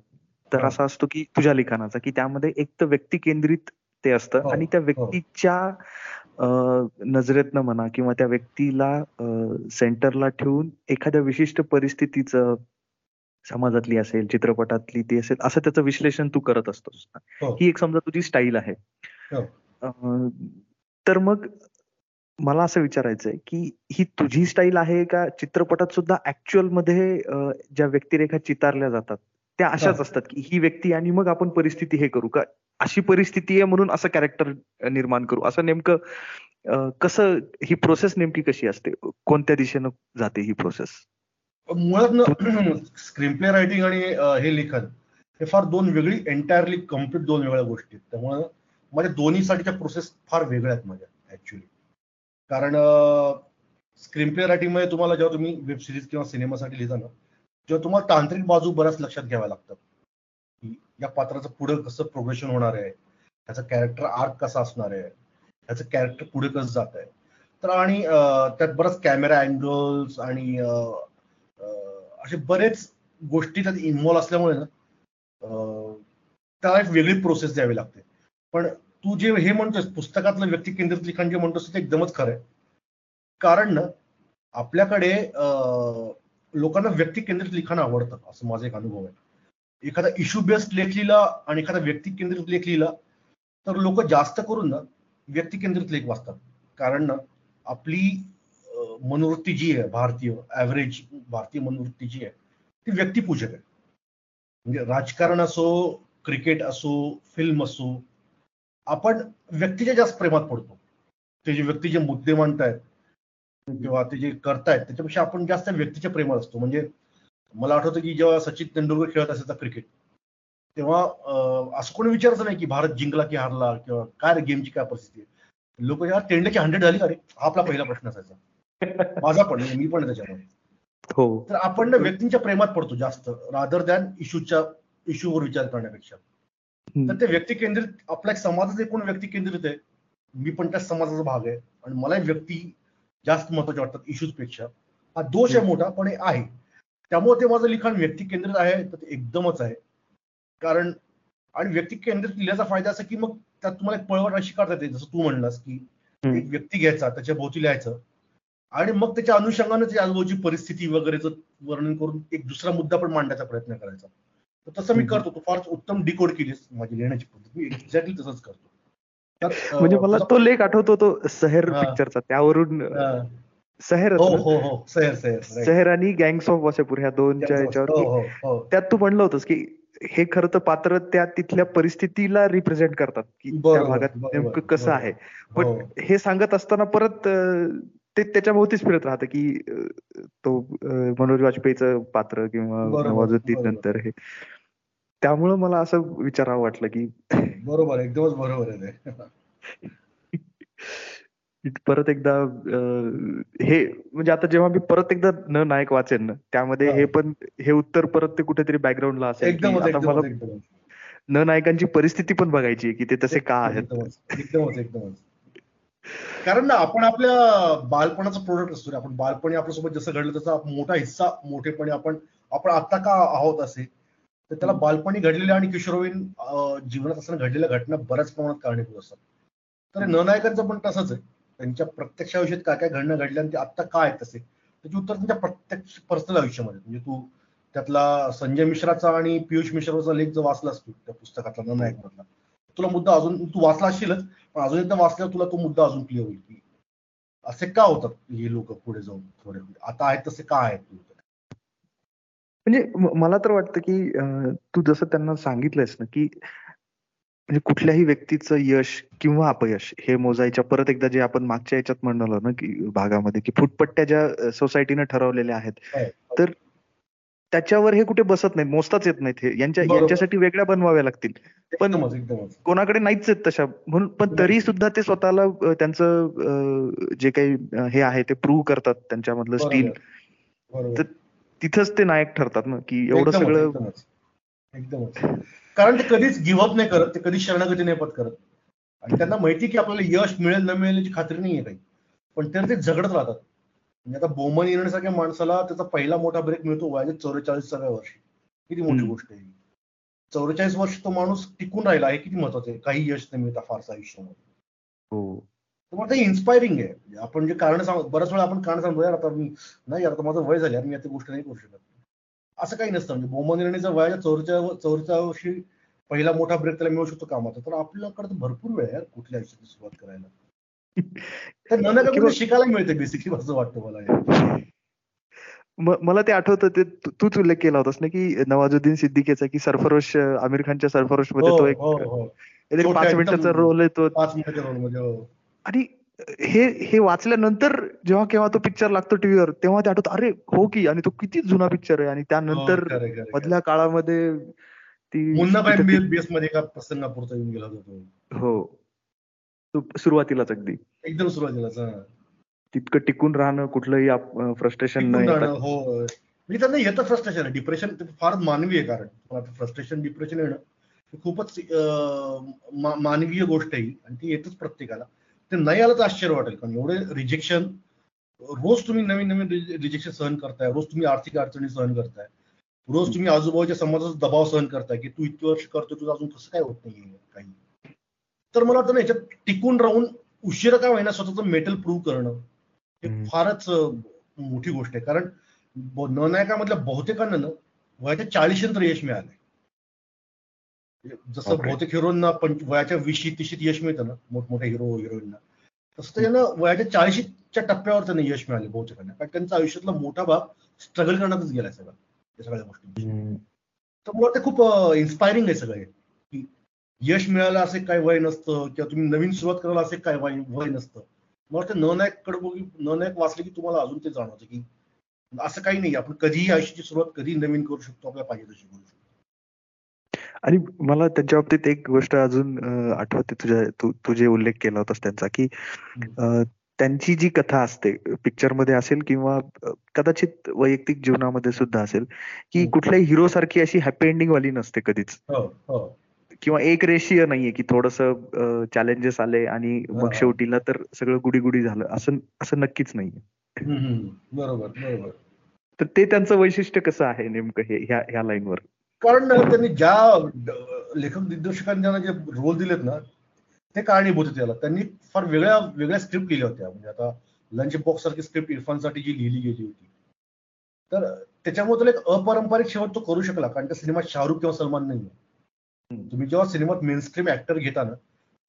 तर असा असतो की तुझ्या लिखाणाचा की त्यामध्ये एक तर व्यक्ती केंद्रित ते असतं हो, आणि त्या हो. व्यक्तीच्या नजरेतनं म्हणा किंवा त्या व्यक्तीला सेंटरला ठेवून एखाद्या विशिष्ट परिस्थितीचं समाजातली असेल चित्रपटातली ती असेल असं त्याचं विश्लेषण तू करत असतोस. हो. ही एक समजा तुझी स्टाईल आहे. तर मग मला असं विचारायचंय की ही तुझी स्टाईल आहे का? चित्रपटात सुद्धा ऍक्च्युअलमध्ये ज्या व्यक्तिरेखा चितारल्या जातात त्या अशाच असतात की ही व्यक्ती आणि मग आपण परिस्थिती हे करू. का अशी परिस्थिती आहे म्हणून असं कॅरेक्टर निर्माण करू. असं नेमकं कसं ही प्रोसेस नेमकी कशी असते? कोणत्या दिशेनं जाते ही प्रोसेस मुळात स्क्रीन प्ले रायटिंग आणि हे लिखाण हे फार दोन वेगळी एंटायरली कंप्लीट दोन वेगळ्या गोष्टी आहेत. त्यामुळे माझ्या दोन्हीसाठीच्या प्रोसेस फार वेगळ्या आहेत माझ्या ऍक्च्युली कारण स्क्रीन प्ले रायटिंगमध्ये तुम्हाला जेव्हा तुम्ही वेब सिरीज किंवा सिनेमासाठी लिहिता ना जेव्हा तुम्हाला तांत्रिक बाजू बऱ्याच लक्षात घ्याव्या लागतात. की या पात्राचं पुढे कसं प्रोग्रेशन होणार आहे? त्याचा कॅरेक्टर आर्क कसा असणार आहे? त्याचं कॅरेक्टर पुढे कसं जात आहे? तर आणि त्यात बरंच कॅमेरा अँगल्स आणि असे बरेच गोष्टी त्यात इन्व्हॉल्व असल्यामुळे ना त्याला एक वेगळी प्रोसेस द्यावी लागते. पण तू जे हे म्हणतोस पुस्तकातलं व्यक्ती केंद्रित लिखाण जे म्हणतोस ते एकदमच खरं आहे. कारण ना आपल्याकडे लोकांना व्यक्ती केंद्रित लिखाण आवडतं असं माझा एक अनुभव आहे. एखादा इश्यू बेस्ड लेख लिहिला आणि एखादा व्यक्ती केंद्रित लेख लिहिला तर लोक जास्त करून ना व्यक्ती केंद्रित लेख वाचतात. कारण ना आपली मनोवृत्ती जी आहे भारतीय ॲव्हरेज भारतीय मनोवृत्ती जी आहे ती व्यक्तिपूजक आहे. म्हणजे राजकारण असो क्रिकेट असो फिल्म असो आपण व्यक्तीच्या जास्त प्रेमात पडतो. ते जे व्यक्ती जे मुद्दे मांडतायत किंवा ते जे करतायत त्याच्यापेक्षा आपण जास्त व्यक्तीच्या प्रेमात असतो. म्हणजे मला आठवतं की जेव्हा सचिन तेंडुलकर खेळत असायचा क्रिकेट तेव्हा असं कोणी विचारायचं नाही की भारत जिंकला की हारला किंवा काय गेमची काय परिस्थिती आहे? लोक जेव्हा तेंड्याची हंड्रेड झाली का रे? हा आपला पहिला प्रश्न असायचा. माझा पण म्हणजे मी पण त्याच्यामध्ये हो. तर आपण व्यक्तींच्या प्रेमात पडतो जास्त रादर दॅन इश्यूच्या इश्यूवर विचार करण्यापेक्षा. तर ते व्यक्ती केंद्रित आपल्या समाजाचे एकूण व्यक्ती केंद्रित आहे. मी पण त्या समाजाचा भाग आहे. आणि मला व्यक्ती जास्त महत्त्वाचे वाटतात इश्यूजपेक्षा. हा दोष आहे मोठा पण हे आहे. त्यामुळे ते माझं लिखाण व्यक्ती केंद्रित आहे तर ते एकदमच आहे. कारण आणि व्यक्ती केंद्रित लिहिल्याचा फायदा असा की मग त्यात तुम्हाला एक पळवट अशी काढता येते जसं तू म्हणलास की एक व्यक्ती घ्यायचा त्याच्या भोवती लिहायचं. आणि मग त्याच्या अनुषंगाने त्याच्या आजूबाजूची परिस्थिती वगैरेचं वर्णन करून एक दुसरा मुद्दा पण मांडण्याचा प्रयत्न करायचा. तर तसं मी करतो तू फार उत्तम डिकोड केलीस माझी लिहिण्याची पद्धत. मी एक्झॅक्टली तसंच करतो. म्हणजे मला तो लेख आठवतो तो सहर पिक्चरचा त्यावरून सहेर हो, हो, हो. सहेर आणि गँग्स ऑफ वासेपूर ह्या दोनच्या याच्यावर त्यात तू म्हणलं होतंस की हे खरं तर पात्र त्या तिथल्या परिस्थितीला रिप्रेझेंट करतात की त्या भागात नेमकं कसं आहे. पण हे सांगत असताना परत ते त्याच्या भोवतीच फिरत राहतं की तो मनोज वाजपेयीचं पात्र किंवा नवाजुद्दीन नंतर हे. त्यामुळं मला असं विचारावं वाटलं की बरोबर एकदमच बरोबर आहे परत एकदा हे म्हणजे आता जेव्हा मी परत एकदा न नायक वाचेन ना त्यामध्ये हे. पण हे उत्तर परत ते कुठेतरी बॅकग्राऊंडला असेल मला न नायकांची परिस्थिती पण बघायची की ते तसे का आहेत. एकदमच एकदमच कारण ना आपण आपल्या बालपणाचा प्रोडक्ट असतो आपण बालपणी आपल्यासोबत जसं घडलं त्याचा मोठा हिस्सा मोठेपणे आपण आपण आता का आहोत असे? तर त्याला बालपणी घडलेल्या आणि किशोरवयीन जीवनात असताना घडलेल्या घटना बऱ्याच प्रमाणात कारणीभूत असतात. तर न नायकांचं पण तसंच आहे. त्यांच्या प्रत्यक्ष आयुष्यात काय काय घडणं घडल्या आणि ते आता काय आहेत तसे. त्याची उत्तर त्यांच्या प्रत्यक्ष पर्सनल आयुष्यामध्ये. म्हणजे तू त्यातला संजय मिश्राचा आणि पियुष मिश्राचा लेख जो वाचलास तू त्या पुस्तकातला न नायक मधला तुला मुद्दा अजून तू वाचला असशीलच पण अजून एकदा वाचल्यावर तुला तो मुद्दा अजून क्लिअर होईल की असे का होतात हे लोक पुढे जाऊन थोडे आता आहेत तसे का आहेत म्हणजे मला तर वाटतं की तू जसं त्यांना सांगितलंयस ना की म्हणजे कुठल्याही व्यक्तीचं यश किंवा अपयश हे मोजायच्या परत एकदा जे आपण मागच्या याच्यात म्हणालो ना की भागामध्ये की फुटपट्ट्या ज्या सोसायटीनं ठरवलेल्या आहेत. तर त्याच्यावर हे कुठे बसत नाहीत मोजताच येत नाहीत हे. यांच्या यांच्यासाठी वेगळ्या बनवाव्या लागतील. पण कोणाकडे नाहीच आहेत तशा. म्हणून पण तरी सुद्धा ते स्वतःला त्यांचं जे काही हे आहे ते प्रूव्ह करतात त्यांच्यामधलं स्टील तर तिथंच ते नायक ठरतात ना की एवढं सगळं एकदमच. कारण ते कधीच गिव्हअप नाही करत ते कधी शरणागती नाही. पत करत आणि त्यांना माहिती की आपल्याला यश मिळेल न मिळेल याची खात्री नाहीये काही. पण ते झगडत राहतात. म्हणजे आता बोमन येण्यासारख्या माणसाला त्याचा पहिला मोठा ब्रेक मिळतो वयाच्या चौवेचाळीसाव्या वर्षी. किती मोठी गोष्ट आहे चौवेचाळीस वर्ष तो माणूस टिकून राहिला आहे किती महत्वाचं आहे. काही यश नाही मिळता फारसा आयुष्यामध्ये. हो. तर ते इन्स्पायरिंग आहे. आपण जे कारण सांग बऱ्याच वेळा आपण कारण सांगतो यार आता मी नाही आता माझं वय झालं मी आता गोष्ट नाही करू शकत. असं काही नसतं. म्हणजे बोमन निर्णयचा वयाच्या चौरच्या चौरच्या वर्षी पहिला मोठा ब्रेक त्याला मिळू शकतो कामाचा. तर आपल्याकडे भरपूर वेळ आहे कुठल्या आयुष्याची सुरुवात करायला. शिकायला मिळते बेसिकली असं वाटतं मला. मला ते आठवतं ते तूच उल्लेख केला होतास ना की नवाजुद्दीन सिद्दीकीचा की सरफरोश आमिर खानच्या सरफरोशमध्ये हो, तो एक हो, हो. पाच मिनिटाचा रोल येतो आणि हे हे वाचल्यानंतर जेव्हा केव्हा तो पिक्चर लागतो टीव्हीवर तेव्हा ते आठवत अरे हो की. आणि तो किती जुना पिक्चर आहे. आणि त्यानंतर मधल्या काळामध्ये ती मध्ये प्रसंगापुरता येऊन गेला हो. सुरुवातीलाच अगदी. एकदम सुरुवातीलाच तितकं टिकून राहणं कुठलंही फ्रस्ट्रेशन नाही. हो. म्हणजे त्यांना येतं फ्रस्ट्रेशन डिप्रेशन फार मानवी आहे कारण. फ्रस्ट्रेशन डिप्रेशन येणं खूपच मानवीय गोष्ट आहे. आणि ती येतच प्रत्येकाला. ते नाही आलं तर आश्चर्य वाटेल. कारण एवढे रिजेक्शन रोज तुम्ही नवीन नवीन रिजेक्शन सहन करताय रोज तुम्ही आर्थिक अडचणी सहन करताय रोज तुम्ही आजूबाजूच्या समाजाचा दबाव सहन करताय की तू इतकी वर्ष करतोय तुझं अजून कसं काय होत नाही काही तर मला वाटतं ना याच्यात टिकून राहून उशिरा काय होईना स्वतःच मेटल प्रूव्ह करणं हे फारच मोठी गोष्ट आहे. कारण ननायकामधल्या बहुतेकांना ना वयाच्या चाळीशीनंतर यश मिळालंय. जसं बहुतेक हिरोना पण वयाच्या वीस तीशीत यश मिळतं ना मोठमोठ्या हिरो हिरोईनना. तसं त्यांना वयाच्या चाळीशीच्या टप्प्यावर त्यांना यश मिळाले बहुतेकांना. कारण त्यांचा आयुष्यातला मोठा भाग स्ट्रगल करण्यातच गेलाय सगळं या सगळ्या गोष्टी. तर मला ते खूप इन्स्पायरिंग आहे सगळे. की यश मिळालं असे काय वय नसतं किंवा तुम्ही नवीन सुरुवात करायला असे काय वय वय नसतं. मला वाटतं न नायककडे न नायक वाचले की तुम्हाला अजून ते जाणवतं की असं काही नाही आपण कधीही आयुष्याची सुरुवात कधी नवीन करू शकतो आपल्याला पाहिजे तशी करू शकतो आणि मला त्यांच्या बाबतीत एक गोष्ट अजून आठवते तुझ्या तू तू जे उल्लेख केला होतास त्यांचा की त्यांची जी कथा असते पिक्चरमध्ये असेल किंवा कदाचित वैयक्तिक जीवनामध्ये सुद्धा असेल की कुठल्याही हिरो सारखी अशी हॅपी एंडिंग वाली नसते कधीच. हो, हो. किंवा एक रेषीय नाहीये की थोडस चॅलेंजेस आले आणि मग शेवटीला तर सगळं गुडी गुडी झालं असं असं नक्कीच नाहीये. बरोबर बरोबर. तर ते त्यांचं वैशिष्ट्य कसं आहे नेमकं हे ह्या ह्या लाईनवर कारण त्यांनी ज्या लेखक दिग्दर्शकांनी जे रोल दिलेत ना ते कारणीभूत त्याला. त्यांनी फार वेगळ्या वेगळ्या स्क्रिप्ट केल्या होत्या. म्हणजे आता लंच बॉक्स सारखी स्क्रिप्ट इरफानसाठी जी लिहिली गेली होती. तर त्याच्यामुळे त्याला एक अपारंपरिक शेवट तो करू शकला. कारण त्या सिनेमात शाहरुख किंवा सलमान नाही तुम्ही जेव्हा सिनेमात मेनस्ट्रीम ऍक्टर घेता ना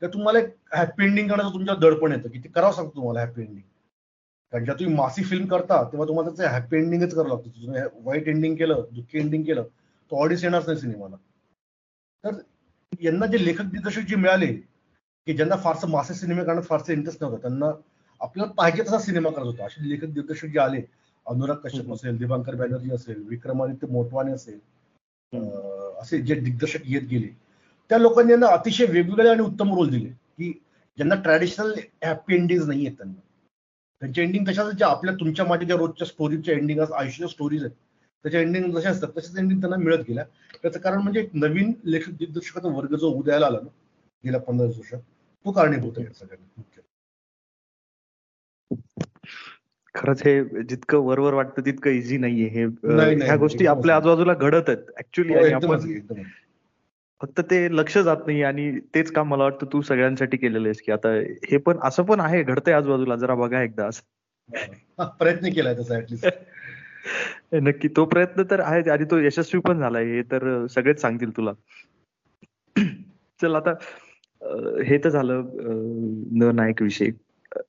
तर तुम्हाला एक हॅपी एंडिंग करण्याचं तुमच्या दडपण येतं. की ते करावं सांगतो तुम्हाला हॅपी एंडिंग कारण जेव्हा तुम्ही मासी फिल्म करता तेव्हा तुम्हाला त्याचं हॅपी एंडिंगच करावं लागतं. तुम्ही वाईट एंडिंग केलं दुःखी एंडिंग केलं तो ऑडियन्स येणारच नाही सिनेमाला. तर यांना जे लेखक दिग्दर्शक जे मिळाले की ज्यांना फारसं मासे सिनेमे करण्यात फारसं इंटरेस्ट नव्हतं त्यांना आपल्याला पाहिजे तसा सिनेमा करत होता. असे लेखक दिग्दर्शक जे आले अनुराग कश्यप असेल दिवांकर बॅनर्जी असेल विक्रमादित्य मोटवाने असेल असे जे दिग्दर्शक येत गेले त्या लोकांनी यांना अतिशय वेगवेगळे आणि उत्तम रोल दिले की ज्यांना ट्रॅडिशनल हॅपी एंडिंग नाही आहेत त्यांना. त्यांच्या एंडिंग तशाच ज्या आपल्या तुमच्या माझ्या ज्या रोजच्या स्टोरीच्या एंडिंग आयुष्याच्या स्टोरीज आहेत त्याच्या एंडिंग जशा असतात तशाच एंडिंग त्यांना मिळत गेल्या. त्याचं कारण म्हणजे एक नवीन लेखक दिग्दर्शकाचा वर्ग जो उदयाला आला ना गेल्या पंधरा वर्षात तो कारणीभूत आहे सगळ्यांना खरंच हे जितकं वरवर वाटतं तितकं इझी नाहीये. हे ह्या गोष्टी आपल्या आजूबाजूला घडत आहेत ऍक्च्युली फक्त ते लक्ष जात नाही आणि तेच काम मला वाटतं तू सगळ्यांसाठी केलेलं आहेस की आता हे पण असं पण आहे घडतंय आजूबाजूला. जरा बघा एकदा असं. प्रयत्न केलाय तसा ऍटलीस्ट नक्की. तो प्रयत्न तर आहे आणि तो यशस्वी पण झालाय हे तर सगळेच सांगतील तुला. चल आता हे तर झालं न नायक विषयी.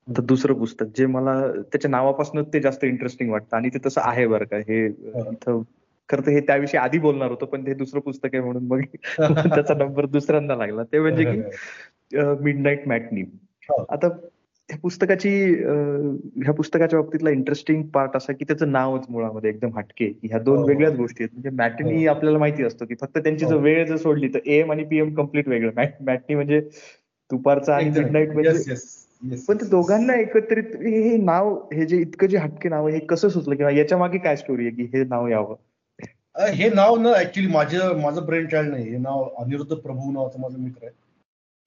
दुसरं पुस्तक जे मला त्याच्या नावापासून ते जास्त इंटरेस्टिंग वाटतं. आणि ते तसं आहे बरं का. हे इथं खरं तर हे त्याविषयी आधी बोलणार होतं पण ते दुसरं पुस्तक आहे म्हणून मग त्याचा नंबर दुसऱ्यांदा लागला. ते म्हणजे की मिड नाईट मॅटनी आता ह्या पुस्तकाची ह्या पुस्तकाच्या बाबतीतला इंटरेस्टिंग पार्ट असा की त्याचं नावच मुळामध्ये एकदम हटके ह्या दोन हो, हो. वेगळ्याच गोष्टी आहेत. म्हणजे मॅटनी हो. आपल्याला माहिती असतो की फक्त त्यांची जर वेळ जर सोडली तर एम आणि पीएम कंप्लीट वेगळं. मॅटनी म्हणजे दुपारचा आणि मिड नाईट म्हणजे पण ते दोघांना एकत्रित हे नाव हे जे इतकं जे हटके नाव हे कसं सुचलं किंवा याच्या मागे काय स्टोरी आहे की हे नाव यावं? हे नाव ना ऍक्च्युली माझं माझं ब्रेन चाइल्ड नाही. हे नाव अनिरुद्ध प्रभू नावाचा माझा मित्र आहे.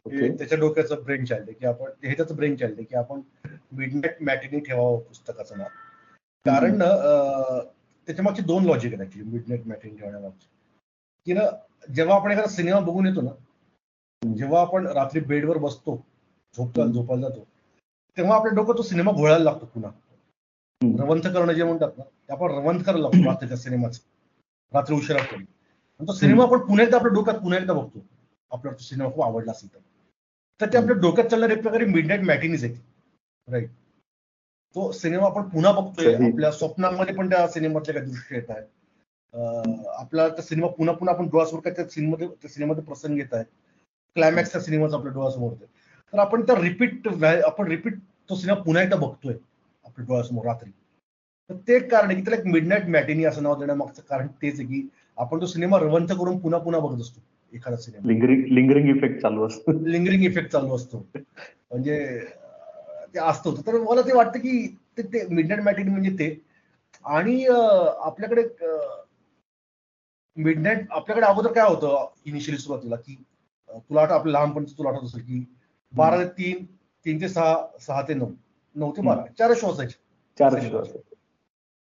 त्याच्या डोक्याचं ब्रेन आहे की आपण हे त्याचं ब्रेन आहे की आपण मिडनाईट मॅटिनी ठेवावं पुस्तकाचं नाव. कारण त्याच्या मागचे दोन लॉजिक आहेत ऍक्च्युली मिडनाईट मॅटिनी ठेवण्यामागचे की ना जेव्हा आपण एखादा सिनेमा बघून येतो ना जेव्हा आपण रात्री बेडवर बसतो झोपतो झोपायला जातो तेव्हा आपल्या डोकं तो सिनेमा घोळायला लागतो पुन्हा. रवंथ करणं जे म्हणतात ना ते आपण रवंथ करायला लागतो रात्रीच्या सिनेमाचं रात्री उशिरा करून तो सिनेमा आपण पुन्हा एकदा आपल्या डोक्यात पुन्हा एकदा बघतो. आपल्याला तो सिनेमा खूप आवडला असेल तर. ते आपल्या डोक्यात चालणार एक प्रकारे मिडनाईट मॅटिनीज आहे राईट तो सिनेमा आपण पुन्हा बघतोय. आपल्या स्वप्नांमध्ये पण त्या सिनेमातल्या काही दृश्य येत आहेत. आपला त्या सिनेमा पुन्हा पुन्हा आपण डोळ्यासमोर काय त्या सिनेमामध्ये त्या प्रसंग येत आहे क्लायमॅक्स त्या सिनेमाचा आपल्या डोळ्यासमोर तर आपण त्या रिपीट आपण रिपीट तो सिनेमा पुन्हा एकदा बघतोय. आपल्या डोळ्यासमोर रात्री. तर ते कारण आहे की त्याला एक मिडनाईट मॅटिनी असं नाव देण्यामागचं कारण तेच आहे की आपण तो सिनेमा रवंथ करून पुन्हा पुन्हा बघत असतो. एखादा सिनेमा. लिंगरिंग लिंगरिंग इफेक्ट चालू असतो. लिंगरिंग इफेक्ट चालू असतो. म्हणजे ते असतो तर मला ते वाटतं की ते ते मिडनाईट मॅटिनी म्हणजे ते. आणि आपल्याकडे मिडनाईट आपल्याकडे अगोदर काय होतं इनिशियली सुरुवातीला की तुला आठ आपल्या लहानपणी तुला आठवत असेल की बारा ते तीन तीन ते सहा सहा ते नऊ. नऊ ते बारा. चार शो असायचे. चार शो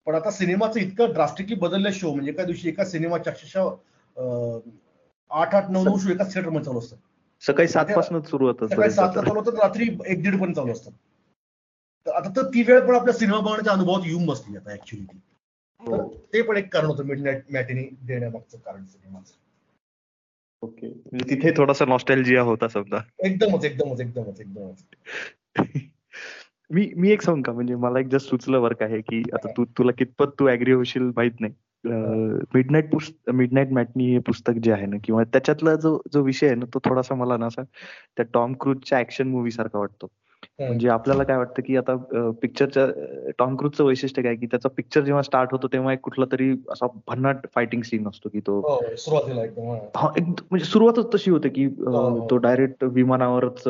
पण आता सिनेमाचं इतकं ड्रास्टिकली बदललं शो म्हणजे एका दिवशी एका सिनेमाच्या अक्षरशः आठ आठ नऊ नऊ शो एकाच थिएटरमध्ये चालू असतात. सकाळी सात पासून सुरू होतं सकाळी सात चालू होतं रात्री एक दीड पण चालू असतात तर आता तर ती वेळ पण आपल्या सिनेमा बघण्याच्या अनुभवात येऊन बसली आता ऍक्च्युली हो. ते पण एक कारण होतं मिड नाईट मॅटिनी देण्यामागचं कारण सिनेमाचं. ओके. म्हणजे तिथे थोडासा नॉस्टॅल्जिया होता समजा. एकदमच एकदमच एकदमच एकदमच. मी मी एक सांग का? म्हणजे मला एक जस्ट सुचलं बरं आहे की आता तू तुला कितपत तू ऍग्री होशील माहीत नाही. मिडनाईट पुस्त मिडनाईट मॅटनी हे पुस्तक जे आहे ना किंवा त्याच्यातला जो जो विषय आहे ना तो थोडासा मला ना असा त्या टॉम क्रूजच्या ऍक्शन मूवी सारखा वाटतो. म्हणजे आपल्याला काय वाटतं की आता पिक्चरच्या टॉम क्रूजचं वैशिष्ट्य काय की त्याचा पिक्चर जेव्हा स्टार्ट होतो तेव्हा एक कुठला तरी असा भन्नाट फायटिंग सीन असतो की तो हो, म्हणजे सुरुवातच तशी होते की हो, हो. तो डायरेक्ट विमानावरच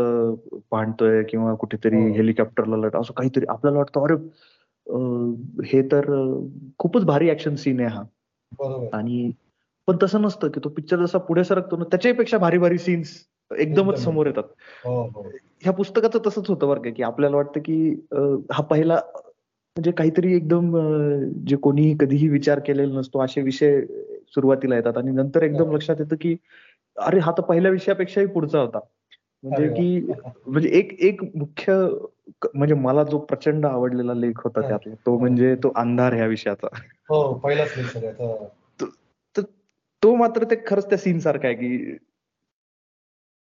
भांडतोय किंवा कुठेतरी हेलिकॉप्टरला लढ असं काहीतरी आपल्याला वाटतं अरे हे तर खूपच भारी ऍक्शन सीन आहे हा. आणि पण तसं नसतं की तो पिक्चर जसा पुढे सरकतो ना त्याच्यापेक्षा भारी भारी सीन्स एकदमच समोर येतात. हो, हो. ह्या पुस्तकाचं तसंच होतं बरं का की आपल्याला वाटतं की हा पहिला म्हणजे काहीतरी एकदम जे कोणीही कधीही विचार केलेला नसतो असे विषय सुरुवातीला येतात आणि नंतर एकदम हो. लक्षात येतं की अरे हा तर पहिल्या विषयापेक्षाही पुढचा होता. म्हणजे की म्हणजे एक एक मुख्य म्हणजे मला जो प्रचंड आवडलेला लेख होता त्यातला तो म्हणजे तो अंधार ह्या विषयाचा. हो पहिलाच लेख सगळ्यात तो मात्र ते खरंच त्या सीन सारखा आहे की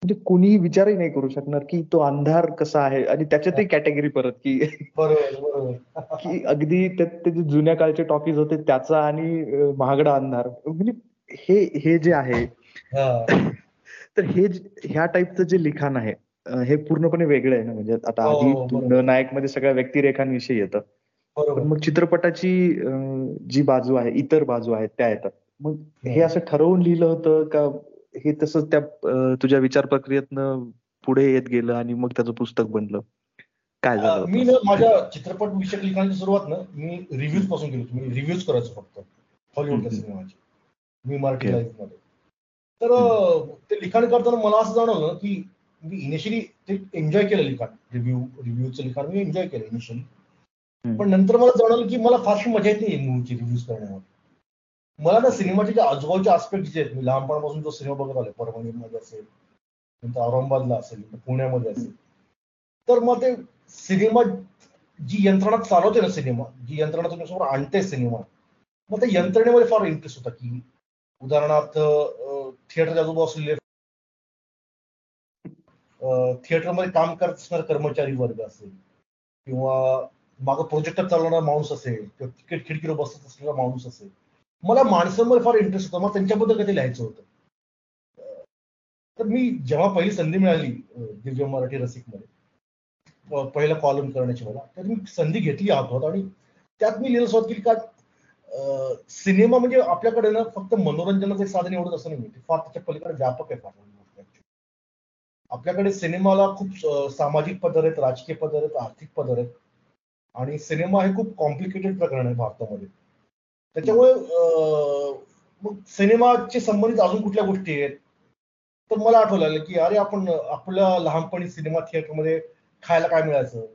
म्हणजे कोणीही विचारही नाही करू शकणार की तो अंधार कसा आहे आणि त्याच्यातही कॅटेगरी परत की की अगदी ते जुन्या काळचे टॉकीज होते त्याचा आणि महागडा अंधार. म्हणजे हे हे जे आहे तर हे ह्या टाईपचं जे लिखाण आहे हे पूर्णपणे वेगळं आहे ना? म्हणजे आता हो, आधी नायकमध्ये सगळ्या व्यक्तिरेखांविषयी येतं. मग चित्रपटाची जी बाजू आहे इतर बाजू आहेत त्या येतात. मग हे असं ठरवून लिहिलं होतं का? हे तसंच त्या तुझ्या विचार प्रक्रियेतनं पुढे येत गेलं आणि मग त्याचं पुस्तक बनलं? काय झालं मी ना माझ्या चित्रपट विषयक लिखाणाची सुरुवात ना मी रिव्ह्यूजपासून केली होती. मी रिव्ह्यूज करायचो फक्त. हॉलिवूडच्या सिनेमाची. मी मराठी लाईफमध्ये. तर ते लिखाण करताना मला असं जाणवलं की मी इनिशियली ते एन्जॉय केलं लिखाण. रिव्ह्यू रिव्ह्यूचं लिखाण मी एन्जॉय केलं इनिशियली पण नंतर मला जाणवलं की मला फारशी मजा येत नाही मूवीची रिव्ह्यूज करण्यामध्ये. मला ना सिनेमाचे जे आजूबाजूचे आस्पेक्ट जे आहेत मी लहानपणापासून जो सिनेमा बघत आले परभणीमध्ये असेल नंतर औरंगाबादला असेल पुण्यामध्ये असेल. तर मग ते सिनेमा जी यंत्रणा चालवते ना सिनेमा जी यंत्रणा तुमच्यासमोर आणते सिनेमा मग त्या यंत्रणेमध्ये फार इंटरेस्ट होता की उदाहरणार्थ थिएटरच्या आजोबा असलेले थिएटरमध्ये काम करत असणारे कर्मचारी वर्ग असेल किंवा मागं प्रोजेक्टर चालवणारा माणूस असेल किंवा तिकीट खिडकीवर बसत असलेला माणूस असेल मला माणसांमध्ये फार इंटरेस्ट होता मग त्यांच्याबद्दल कधी लिहायचं होतं. तर मी जेव्हा पहिली संधी मिळाली दिव्य मराठी रसिकमध्ये पहिला कॉलम करण्याची मला तर मी संधी घेतली हातात आणि त्यात मी लिहिलं सुरुवात केली का सिनेमा म्हणजे आपल्याकडे ना फक्त मनोरंजनाचं साधन एवढंच असं नाही फार त्याच्या पलीकडे व्यापक आहे फार आपल्याकडे सिनेमाला खूप सामाजिक पदर आहेत राजकीय पदर आहेत आर्थिक पदर आहेत. आणि सिनेमा हे खूप कॉम्प्लिकेटेड प्रकरण आहे भारतामध्ये. त्याच्यामुळे मग सिनेमाचे संबंधित अजून कुठल्या गोष्टी आहेत? तर मला आठवलं लागलं की अरे आपण आपल्या लहानपणी सिनेमा थिएटरमध्ये खायला काय मिळायचं?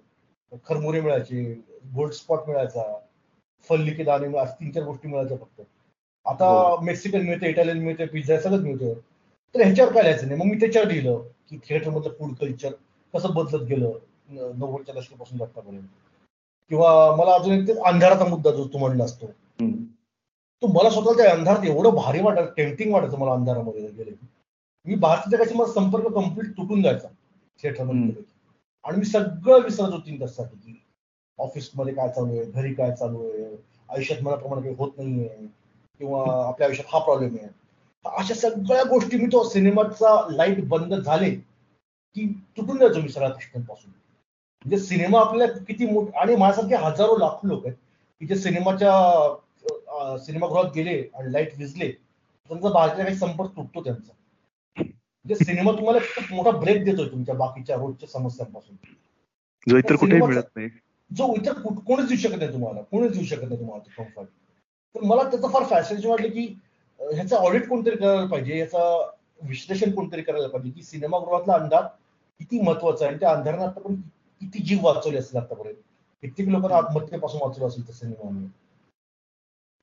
खरमुरे मिळायचे गोल्ड स्पॉट मिळायचा. फल्ली के दाणे तीन चार गोष्टी मिळायच्या फक्त. आता मेक्सिकन मिळते इटालियन मिळते पिझ्झा सगळंच मिळतं. तर ह्याच्यावर काय लिहायचं नाही. मग मी त्याच्यावर लिहिलं की थिएटर मधलं फूड कल्चर कसं बदलत गेलं नव्वदच्या दशकापासून आतापर्यंत. किंवा मला अजून एक अंधाराचा मुद्दा जो तू म्हणला असतो. तो मला स्वतः त्या अंधारात एवढं भारी वाटत टेम्पटिंग वाटायचं मला अंधारामध्ये गेले. मी भारतीय जगाशी मला संपर्क कंप्लीट तुटून जायचा थिएटरमध्ये आणि मी सगळं विसरत होती त्यासाठी की ऑफिसमध्ये काय चालू आहे घरी काय चालू आहे आयुष्यात मनाप्रमाणे काही होत नाहीये किंवा आपल्या आयुष्यात हा प्रॉब्लेम आहे. अशा सगळ्या गोष्टी मी तो सिनेमाचा लाइट बंद झाले की तुटून जायचो मी सगळ्या गोष्टींपासून. म्हणजे सिनेमा आपल्याला किती मोठ आणि माझ्यासारखे हजारो लाखो लोक आहेत की जे सिनेमाच्या सिनेमागृहात गेले आणि लाइट विजले त्यांचा बाहेरच्या काही संपर्क तुटतो त्यांचा. म्हणजे सिनेमा तुम्हाला खूप मोठा ब्रेक देतोय तुमच्या बाकीच्या रोजच्या समस्यांपासून. जो इतर कुठेही मिळत नाही. जो इतर कोणीच देऊ शकत नाही तुम्हाला. कोणीच देऊ शकत नाही तुम्हाला कम्फर्ट तर मला त्याचं फार फॅसिनेशन वाटलं की ह्याचं ऑडिट कोणतरी करायला पाहिजे याचा विश्लेषण कोणतरी करायला पाहिजे की सिनेमागृहातला अंधार किती महत्त्वाचा आहे आणि त्या अंधारानं आतापर्यंत किती जीव वाचवले असेल आतापर्यंत. कित्येक लोकांना आत्महत्येपासून वाचवलं असेल त्या सिनेमाने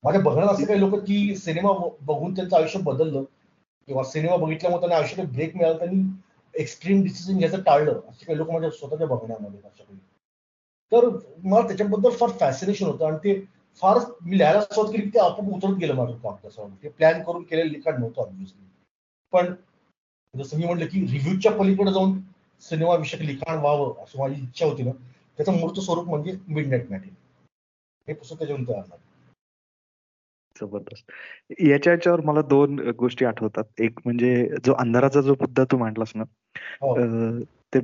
माझ्या बघण्यात असं काही लोक की सिनेमा बघून त्यांचं आयुष्य बदललं किंवा सिनेमा बघितल्यामुळे त्यांना आयुष्यात ब्रेक मिळाला त्यांनी एक्स्ट्रीम डिसिजन घ्यायचं टाळलं असे काही लोक माझ्या स्वतःच्या बघण्यामध्ये अशा काही. तर मला त्याच्याबद्दल फार फॅसिनेशन होतं. आणि ते फार मी लिहायला सुरुवात केली ते आपोआप उतरत गेलं माझं काम तसं ते प्लॅन करून केलेलं लिखाण नव्हतं ऑब्व्हियसली पण जसं मी म्हटलं की रिव्ह्यूच्या पलीकडे जाऊन सिनेमा विषयक लिखाण व्हावं असं माझी इच्छा होती ना त्याचं मूर्त स्वरूप म्हणजे मिड नाईट मॅटिन हे पुस्तक त्याच्यावरून तयार झालं जबरदस्त. याच्या याच्यावर मला दोन गोष्टी आठवतात. एक म्हणजे जो अंधाराचा जो मुद्दा तू मांडलास ना हो. ते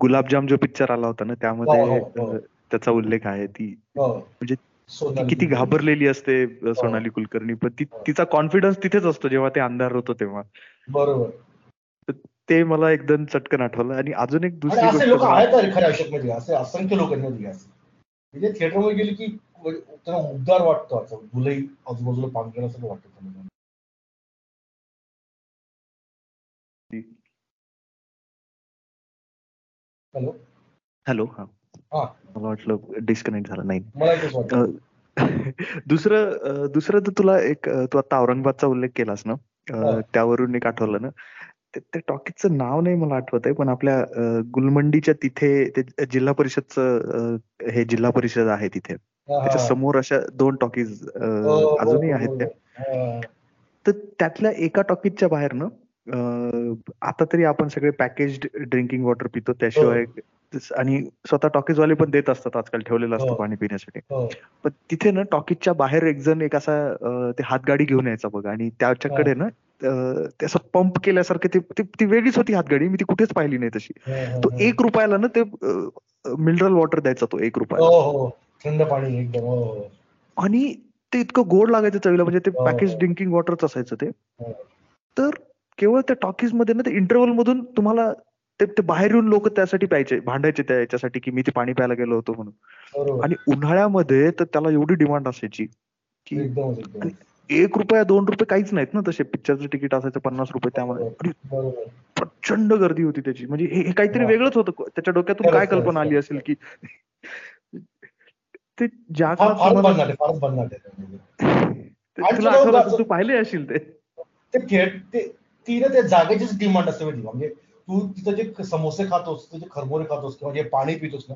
गुलाबजाम जो पिक्चर आला होता ना त्यामध्ये हो, हो, त्याचा उल्लेख आहे. ती म्हणजे किती घाबरलेली असते सोनाली कुलकर्णी. पण तिचा कॉन्फिडन्स तिथेच असतो जेव्हा ते अंधार होतो तेव्हा. बरोबर. ते मला एकदम चटकन आठवलं. आणि अजून एक दुसरी लोक आहेत खऱ्या आयुष्यात असे असंख्य लोक म्हणजे थिएटरमध्ये गेले की त्यांना उद्गार वाटतो असं. मुलंही आजूबाजूला पांघरण्यासारखं वाटतं हॅलो. हॅलो हा. मला वाटलं डिस्कनेक्ट झालं. नाही. दुसरं दुसरं तर तुला एक तू आता औरंगाबादचा उल्लेख केलास ना? त्यावरून एक आठवलं ना? त्या टॉकीजचं नाव नाही मला आठवत आहे पण आपल्या गुलमंडीच्या तिथे ते जिल्हा परिषदचं हे जिल्हा परिषद आहे तिथे. त्याच्यासमोर अशा दोन टॉकीज हो, हो, अजूनही आहेत त्या. तर त्यातल्या एका टॉकीजच्या बाहेर ना आता तरी आपण सगळे पॅकेज ड्रिंकिंग वॉटर पितो त्याशिवाय आणि स्वतः टॉकीजवाले पण देत असतात आजकाल ठेवलेलं असतं पाणी पिण्यासाठी. पण तिथे ना टॉकीजच्या बाहेर एक जण एक असा ते हातगाडी घेऊन यायचा बघा आणि त्याच्याकडे ना ते असं पंप केल्यासारखे ती वेगळीच होती हातगाडी मी ती कुठेच पाहिली नाही तशी. तो एक रुपयाला ना ते मिनरल वॉटर द्यायचा तो एक रुपयाला. थंड पाणी एकदम आणि ते इतकं गोड लागायचं चवीला म्हणजे ते पॅकेज ड्रिंकिंग वॉटरच असायचं ते. तर केवळ त्या टॉकीजमध्ये ना ते इंटरव्हल मधून तुम्हाला ते ते बाहेर येऊन लोक त्यासाठी प्यायचे भांडायचे त्या याच्यासाठी की मी ते पाणी प्यायला गेलो होतो म्हणून. आणि उन्हाळ्यामध्ये तर त्याला एवढी डिमांड असायची की एक रुपया दोन रुपये काहीच नाहीत ना तसे. पिक्चरचं तिकीट असायचं पन्नास रुपये त्यामध्ये. प्रचंड गर्दी होती त्याची. म्हणजे हे काहीतरी वेगळंच होतं. त्याच्या डोक्यातून काय कल्पना आली असेल की ते ज्या तू पाहिले असेल ते ती ना त्या जागेचीच डिमांड असते माहिती म्हणजे तू तिथं जे समोसे खातोस तुझे खरबोरे खातोस किंवा जे पाणी पितोस ना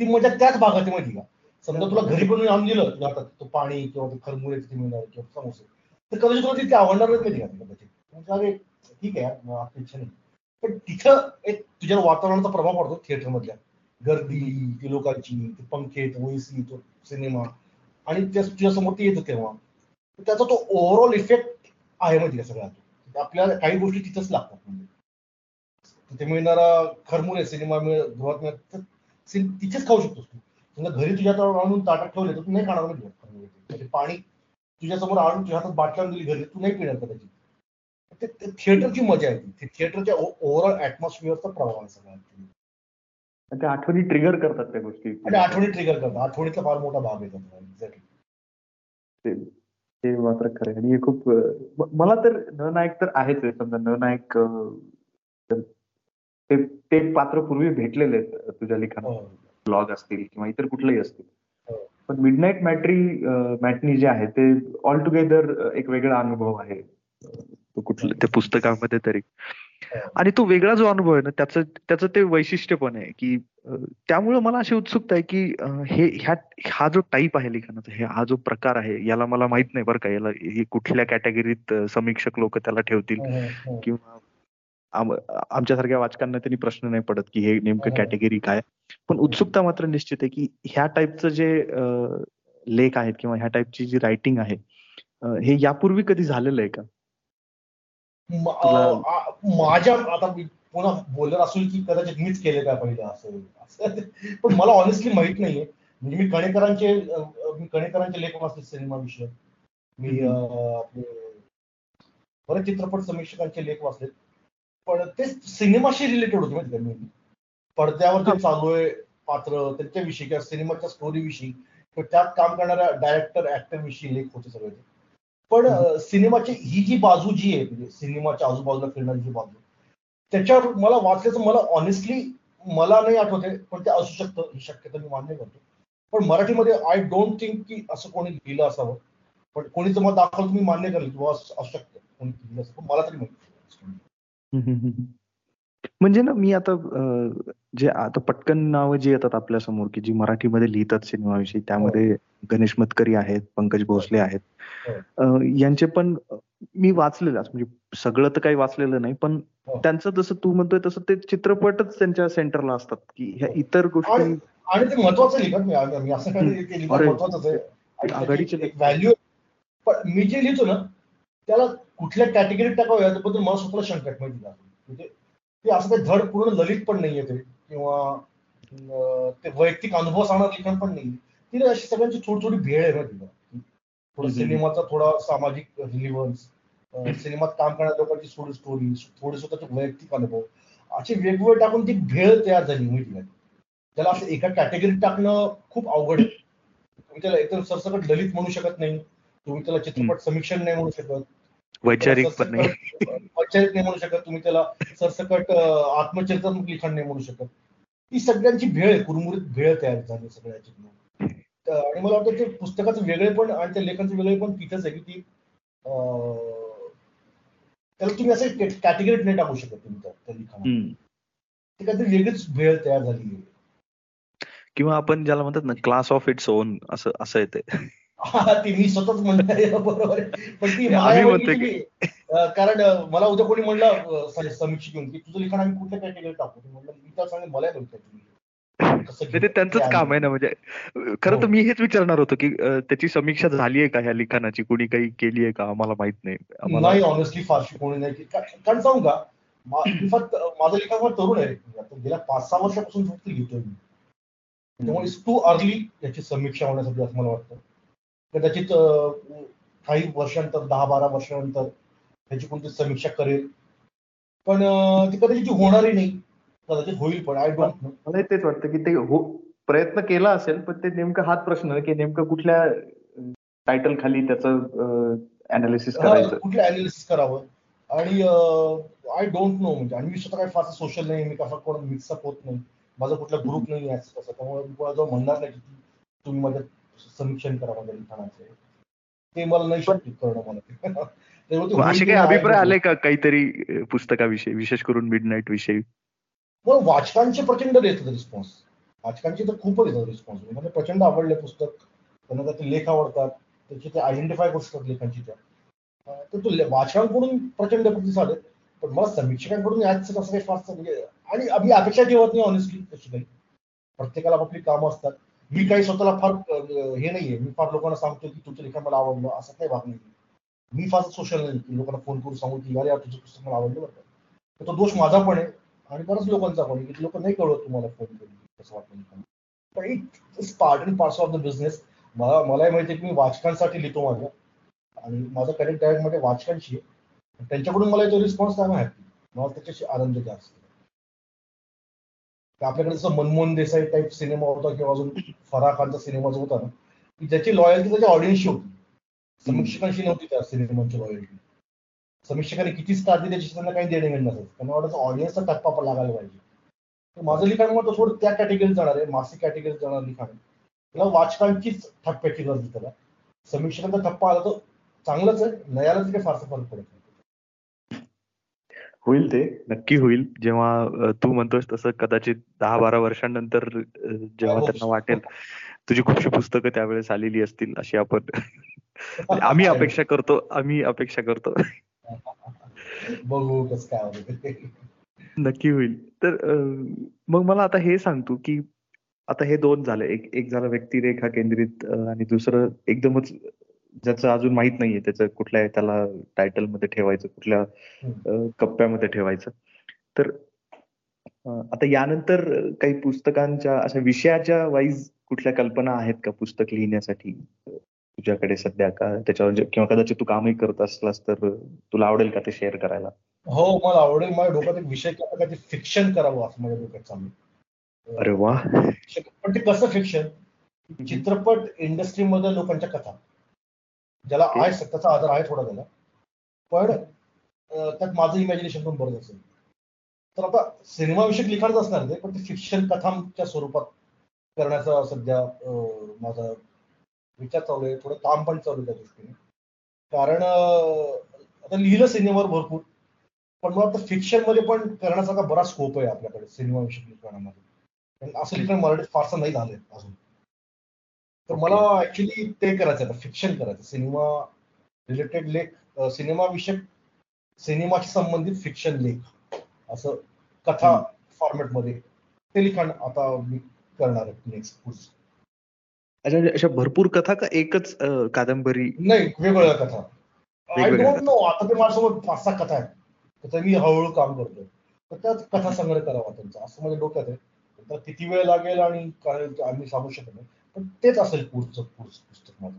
ती मजा त्याच भागात माहिती का? समजा तुला घरी बनवून आणून दिलं तुला आता तो पाणी किंवा ते तिथे मिळणार किंवा समोसे तर कदाचित तुला तिथे आवडणारच नाही का? म्हणजे अरे ठीक आहे आपली इच्छा नाही. पण तिथं एक तुझ्या वातावरणाचा प्रभाव पडतो थिएटर मधल्या गर्दी ती लोकांची ते पंखे ओएसी तो सिनेमा आणि त्या तुझ्या समोर ते येतं तेव्हा. त्याचा तो ओव्हरऑल इफेक्ट आहे माहिती का सगळ्यात? आपल्याला काही गोष्टी तिथंच लागतात म्हणजे. तिथे मिळणारा खरमुरे सिनेमा मिळ गृहात तिथेच खाऊ शकतोस तू. समजा घरी तुझ्या आणून ताटात ठेवले तर तू नाही खाणार म्हणजे पाणी तुझ्यासमोर आणून तुझ्या हातात बाटल्या दिली घरी तू नाही पिणार कदाचित थिएटरची मजा आहे थिएटरच्या ओव्हरऑल ऍटमॉस्फिअरचा प्रभाव आहे सगळ्या त्या आठवणी ट्रिगर करतात त्या गोष्टी. आणि आठवणी ट्रिगर करतात. आठवणीचा फार मोठा भाग आहे एक्झॅक्टली ते मात्र खरं आणि हे खूप मला तर न नायक तर आहेच आहे समजा न नायक ते पात्र पूर्वी भेटलेले आहेत तुझ्या लिखाणात ब्लॉग हो. असतील किंवा इतर कुठलेही असतील हो. पण मिडनाईट मॅट्री मॅटनी जे आहे ते ऑल टुगेदर एक वेगळा अनुभव आहे कुठलं त्या पुस्तकामध्ये तरी हो. आणि तो वेगळा जो अनुभव आहे ना त्याचं त्याचं ते वैशिष्ट्य पण आहे की त्यामुळे मला अशी उत्सुकता आहे की हे ह्या हा जो टाईप आहे लिखाणाचा हे हा जो प्रकार आहे याला मला माहीत नाही बरं का याला हे कुठल्या कॅटेगरीत समीक्षक लोक त्याला ठेवतील? किंवा आमच्यासारख्या वाचकांना त्यांनी प्रश्न नाही पडत की हे नेमकं कॅटेगरी काय? पण उत्सुकता मात्र निश्चित आहे की ह्या टाईपचं जे लेख आहेत किंवा ह्या टाईपची जी रायटिंग आहे हे यापूर्वी कधी झालेलं आहे का? माझ्या आता पुन्हा बोलर असेल की कदाचित मीच केले काय पहिलं असं पण मला ऑनेस्टली माहीत नाहीये. म्हणजे मी कणेकरांचे मी कणेकरांचे लेख वाचले सिनेमा विषय मी बरेच चित्रपट समीक्षकांचे लेख वाचले पण ते सिनेमाशी रिलेटेड होते माहिती मी? पडद्यावर जे चालू आहे पात्र त्यांच्याविषयी किंवा सिनेमाच्या स्टोरी विषयी. त्यात काम करणाऱ्या डायरेक्टर ऍक्टर विषयी लेख होते सगळे पण सिनेमाची ही जी बाजू जी आहे म्हणजे सिनेमाच्या आजूबाजूला फिरणारी जी बाजू त्याच्यावर मला वाचल्याचं मला ऑनेस्टली मला नाही आठवते पण ते असू शकतं. ही शक्यता मी मान्य करतो. पण मराठीमध्ये आय डोंट थिंक की असं कोणी लिहिलं असावं. पण कोणी मत दाखवलं तुम्ही मान्य करेल किंवा असू शकतं. कोणी लिहिलं असं मला तरी माहिती म्हणजे ना मी आता जे आता पटकन नावं जी येतात आपल्यासमोर की जी मराठीमध्ये लिहितात सिनेमाविषयी त्यामध्ये हो. गणेश मतकरी आहेत, पंकज भोसले आहेत. हो. यांचे पण मी वाचलेलं म्हणजे सगळं तर काही वाचलेलं नाही पण हो. त्यांचं जसं तू म्हणतोय तसं ते चित्रपटच त्यांच्या सेंटरला असतात की ह्या इतर गोष्टी आणि ते महत्वाचं मी असं काही आहे आघाडीचे व्हॅल्यू पण मी जे लिहितो ना त्याला कुठल्या कॅटेगरीत टाकावं याबद्दल मला स्वतःला शंका माहिती का म्हणजे ते असं काही धड पूर्ण ललित पण नाहीये ते. किंवा ते वैयक्तिक अनुभव सांगणार लिखाण पण नाही तिने अशी सगळ्यांची थोडी थोडी भेळ आहे ना तिला. थोडं सिनेमाचा थोडा सामाजिक रिलिव्हन्स सिनेमात काम करणाऱ्या लोकांची थोडी स्टोरी थोडे स्वतःचे वैयक्तिक अनुभव. असे वेगवेगळे टाकून ती भेळ तयार झाली माहिती त्याला असं एका कॅटेगरीत टाकणं खूप अवघड आहे. तुम्ही त्याला एकदम सरसकट ललित म्हणू शकत नाही. तुम्ही त्याला चित्रपट समीक्षण नाही म्हणू शकत. वैचारिक पण नाही. वैचारिक नाही म्हणू शकत तुम्ही त्याला. सरसकट आत्मचरित्रात्मक लिखाण नाही म्हणू शकत. ती सगळ्यांची भेळ कुरमुरीत भेळ तयार झाली सगळ्याची. आणि मला वाटतं ते पुस्तकाचं वेगळे पण आणि त्या लेखांचं वेगळे पण तिथंच आहे की ती त्याला तुम्ही असं कॅटेगरीत नाही टाकू शकत तुम्ही त्या लिखाणात. ती काहीतरी वेगळीच भेळ तयार झाली आहे. किंवा आपण ज्याला म्हणतात ना क्लास ऑफ इट्स ओन असं असं येते ती मी स्वतःच बरोबर पण ती कारण मला उद्या कोणी म्हणलं समीक्षा घेऊन की तुझं लिखाण आम्ही कुठल्या कॅटेगरी टाकू? म्हणलं मी तर सांगेन मला ते त्यांचंच काम आहे ना म्हणजे खरं तर हो. मी हेच विचारणार होतो की त्याची समीक्षा झाली आहे का ह्या लिखाणाची? कोणी काही केली आहे का? आम्हाला माहीत नाही. नाही ऑनेस्टली फारशी कोणी नाही कारण सांगू का फक्त माझं लिखाण फार तरुण आहे. गेल्या पाच सहा वर्षापासून फक्त लिहितोय मी. त्यामुळे टू अर्ली याची समीक्षा होण्यासाठी असं मला वाटतं. कदाचित काही वर्षांतर दहा बारा वर्षानंतर त्याची कोणती समीक्षा करेल. पण ती कदाचित होणारही नाही. कदाचित होईल पण आय डोंट नो मला तेच वाटतं की ते हो प्रयत्न केला असेल पण ते नेमकं हाच प्रश्न की नेमकं कुठल्या टायटल खाली त्याचं अनालिसिस करायचं? कुठलं अनालिसिस करावं? आणि आय डोंट नो म्हणजे आणि मी स्वतः काही फार सोशल नाही मी कसा कोण मिक्सअप होत नाही. माझा कुठला ग्रुप नाही आहे त्यामुळे मी म्हणणार नाही की तुम्ही माझ्या समीक्षण करा माझ्या लिखाणाचे. ते मला नाही शक्य करणं मला असे काही अभिप्राय आले का काहीतरी पुस्तकाविषयी विशेष करून मिड नाईट विषयी वाचकांचे प्रचंड येतात रिस्पॉन्स वाचकांचे तर खूपच येतात रिस्पॉन्स म्हणजे प्रचंड आवडले पुस्तक. त्यांना त्याचे लेख आवडतात. त्याचे ते आयडेंटिफाय करू शकतात लेखांची त्या. तर तो वाचकांकडून प्रचंड प्रतिसाद आहे. पण मला समीक्षकांकडून याच असं काही फास्ट म्हणजे आणि आम्ही अपेक्षा ठेवत नाही ऑनेस्टली तशी काही. प्रत्येकाला आपली कामं असतात. मी काही स्वतःला फार हे नाहीये. मी फार लोकांना सांगतो की तुझं लिखाण मला आवडलं असं काही भाग नाही मी फार सोशल नाही की लोकांना फोन करून सांगू की अरे तुझं पुस्तक मला आवडलं बरं तो दोष माझा पण आहे आणि बऱ्याच लोकांचा पण आहे. की लोक नाही कळवत तुम्हाला फोन करून कसं वाटलं पण it's part and parts of the business मला मलाही माहिती आहे की मी वाचकांसाठी लिहितो माझ्या आणि माझं करेक्ट डायरेक्टमध्ये वाचकांशी आहे. त्यांच्याकडून मला तो रिस्पॉन्स आहे हॅपी मला त्याच्याशी आनंद जास्त आपल्याकडे जसं मनमोहन देसाई टाईप सिनेमा होता किंवा अजून फराह खानचा सिनेमा जो होता ना की ज्याची लॉयल्टी त्याच्या ऑडियन्सची होती. समीक्षकांशी नव्हती त्या सिनेमाची लॉयल्टी समीक्षकांनी किती स्टार दिली त्याची त्यांना काही देणे घेणं नसेल त्यांना वाटतं ऑडियन्सचा टप्पा लागायला पाहिजे. तर माझं लिखाण म्हणतो थोडं त्या कॅटेगरीत जाणार आहे मासिक कॅटेगरीत जाणार लिखाण. त्याला वाचकांचीच ठप्प्याची गरज त्याला. समीक्षकांचा टप्पा आला तर चांगलंच आहे नयालाच काही फारसा फरक पडत होईल ते. नक्की होईल. जेव्हा तू म्हणतोस तसं कदाचित दहा बारा वर्षांनंतर जेव्हा त्यांना वाटेल तुझी खूपशी पुस्तकं त्यावेळेस आलेली असतील अशी आपण आम्ही अपेक्षा करतो. आम्ही अपेक्षा करतो. बघू कस काय नक्की होईल. तर मग मला आता हे सांग तू की आता हे दोन झाले. एक एक झालं व्यक्तिरेखा केंद्रित आणि दुसरं एकदमच ज्याचं अजून माहीत नाहीये त्याचं कुठल्या त्याला टायटलमध्ये ठेवायचं कुठल्या कप्प्यामध्ये ठेवायचं. तर आता यानंतर काही पुस्तकांच्या अशा विषयाच्या वाईज कुठल्या कल्पना आहेत का पुस्तक लिहिण्यासाठी? तुझ्याकडे सध्या का? त्याच्यावर किंवा कदाचित तू कामही करत असलास तर तुला आवडेल का ते शेअर करायला? हो मला आवडेल. माझ्या डोक्यात एक विषय फिक्शन करावं असं माझ्या डोक्यात चालू अरे वा. पण ते कसं फिक्शन चित्रपट इंडस्ट्रीमध्ये लोकांच्या कथा. ज्याला आहे त्याचा आदर आहे थोडा त्याला. पण त्यात माझं इमॅजिनेशन पण बरंच असेल. तर आता सिनेमाविषयक लिखाणच असणार ते पण ते फिक्शन कथांच्या स्वरूपात करण्याचा सध्या माझा विचार चालू आहे. थोडं काम पण चालू आहे त्या दृष्टीने. कारण आता लिहिलं सिनेमावर भरपूर पण मला आता फिक्शनमध्ये पण करण्यासारखा बराच स्कोप आहे आपल्याकडे सिनेमा विषयक लिखाणामध्ये असं लिखाण मराठीत फारसं नाही झालंय अजून. तर मला ऍक्च्युली ते करायचं आता फिक्शन करायचं सिनेमा रिलेटेड लेख सिनेमा विषयक सिनेमाशी संबंधित फिक्शन लेख असं कथा फॉर्मॅटमध्ये ते लिखाण आता मी करणार आहे नेक्स्ट पुढचं अच्छा अशा भरपूर कथा का एकच कादंबरी? नाही वेगवेगळ्या कथा. आय डोंट नो आता ते माझ्यासोबत पाच सहा कथा आहेत. त्याचा मी हळूहळू काम करतोय. तर त्याच कथा संग्रह करावा त्यांचा असं माझ्या डोक्यात आहे. तर किती वेळ लागेल आणि काय आम्ही सांगू शकत नाही. पण तेच असेल पुढचं पुढचं पुस्तक माझं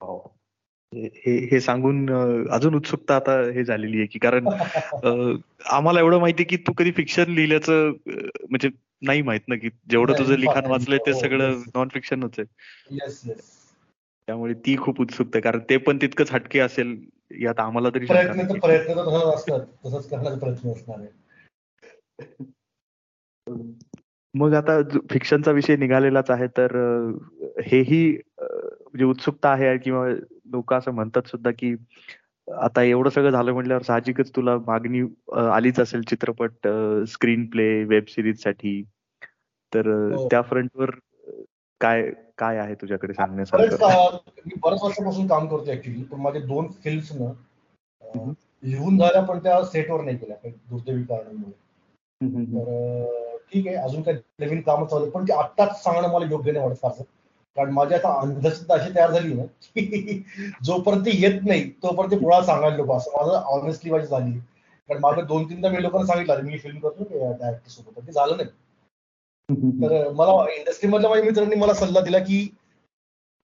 हो. हे हे सांगून अजून उत्सुकता आता हे झालेली आहे की कारण आम्हाला एवढं माहिती की तू कधी फिक्शन लिहिल्याचं म्हणजे नाही माहीत ना की जेवढं तुझं लिखाण वाचलंय ते सगळं नॉन फिक्शनच आहे. त्यामुळे ती खूप उत्सुकता कारण ते पण तितकंच हटके असेल यात आम्हाला तरी प्रयत्न प्रयत्न तसंच करण्याचा प्रयत्न असणार आहे. मग आता फिक्शनचा विषय निघालेलाच आहे तर हेही म्हणजे उत्सुकता आहे किंवा लोक असं म्हणतात सुद्धा की आता एवढं सगळं झालं म्हटल्यावर साहजिकच तुला मागणी आलीच असेल चित्रपट स्क्रीन प्ले वेब सिरीजसाठी. तर हो. त्या फ्रंटवर काय काय आहे तुझ्याकडे सांगण्यासारखं? मी बऱ्याच वर्षापासून काम करतो ऍक्च्युली पण माझे दोन फिल्म्स ना लिहून झाल्या पण त्या सेटवर नाही केल्या दुर्दैवी कारणामुळे. तर ठीक आहे अजून काही नवीन काम चालू पण ते आत्ताच सांगणं मला योग्य नाही वाटत फारसं. कारण माझी आता अंधश्रद्धा अशी तयार झाली ना की जोपर्यंत येत नाही तोपर्यंत कुणाला सांगायला लोक असं माझं ऑनेस्टली माझी झाली कारण माझं दोन तीनदा मी लोकांना सांगितलं मी फिल्म करतो डायरेक्टर सोबत. ते झालं नाही. तर मला इंडस्ट्रीमधल्या माझ्या मित्रांनी मला सल्ला दिला की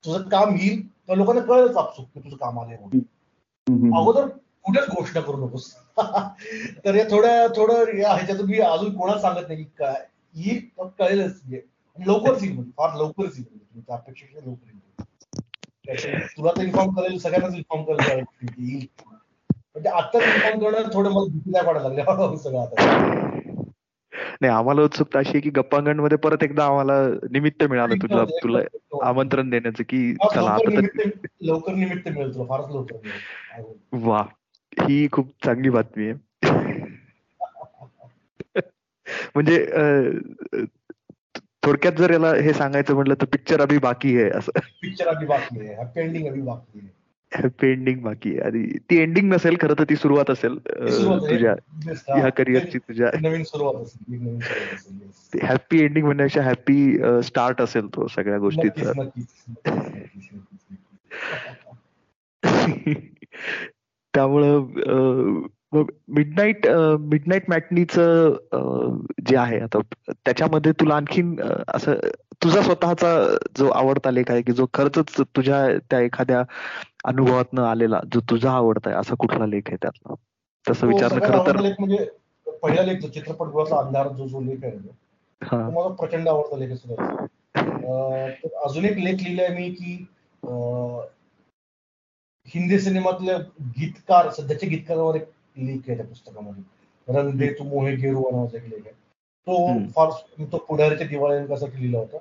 तुझं काम येईल तर लोकांना कळलंच आपसूक की तुझं काम आलंय म्हणून. अगोदर कुठेच घोषणा करू नकोस. तर या थोड्या थोडं ह्याच्यातून मी अजून कोणाला सांगत नाही की काय? येईल कळेलच लवकरच येईल फार लवकरच येईल त्या अपेक्षेपेक्षा लवकर तुला तर इन्फॉर्म करेल सगळ्यांनाच इन्फॉर्म करेल येईल. म्हणजे आत्ताच इन्फॉर्म करणं थोडं मला भीती नाही वाटायला लागले. सगळं आता. नाही आम्हाला उत्सुकता अशी की गप्पांगणमध्ये परत एकदा आम्हाला निमित्त मिळालं तुला तुला आमंत्रण देण्याचं की चला आता लवकर निमित्त मिळेल तुला फारच लवकर वा. ही खूप चांगली बातमी आहे. म्हणजे थोडक्यात जर याला हे सांगायचं म्हटलं तर पिक्चर अभि बाकी आहे असं. पिक्चर अभि बाकी आहे. हॅपी एंडिंग अभि बाकी आहे. हॅपी एंडिंग बाकी आहे. आणि ती एंडिंग नसेल खरं तर ती सुरुवात असेल तुझ्या ह्या करिअरची तुझ्या नवीन सुरुवात असेल. हॅपी एंडिंग म्हणण्यापेक्षा हॅपी स्टार्ट असेल तो सगळ्या गोष्टीचा. त्यामुळं मिडनाईट मिडनाईट मॅटनीचं जे आहे आता त्याच्यामध्ये तुला आणखीन असं तुझा स्वतःचा जो आवडता लेख आहे की जो खरंच तुझ्या त्या एखाद्या अनुभवातनं आलेला जो तुझा आवडता आहे असा कुठला लेख आहे त्यातला? तसं हो, विचारलं खरं तर. म्हणजे पहिला लेख जो चित्रपटगृहाचा अंधार जो जो लेख आहे मला प्रचंड आवडता लेख सुद्धा अजून एक लेख लिहिलाय मी की हिंदी सिनेमातले गीतकार सध्याच्या गीतकारावर एक लेख आहे त्या पुस्तकामध्ये. रंग दे तू मोहे गेरू नावाचा एक लेख आहे. तो फार तो पुढारीच्या दिवाळी लिहिला होता.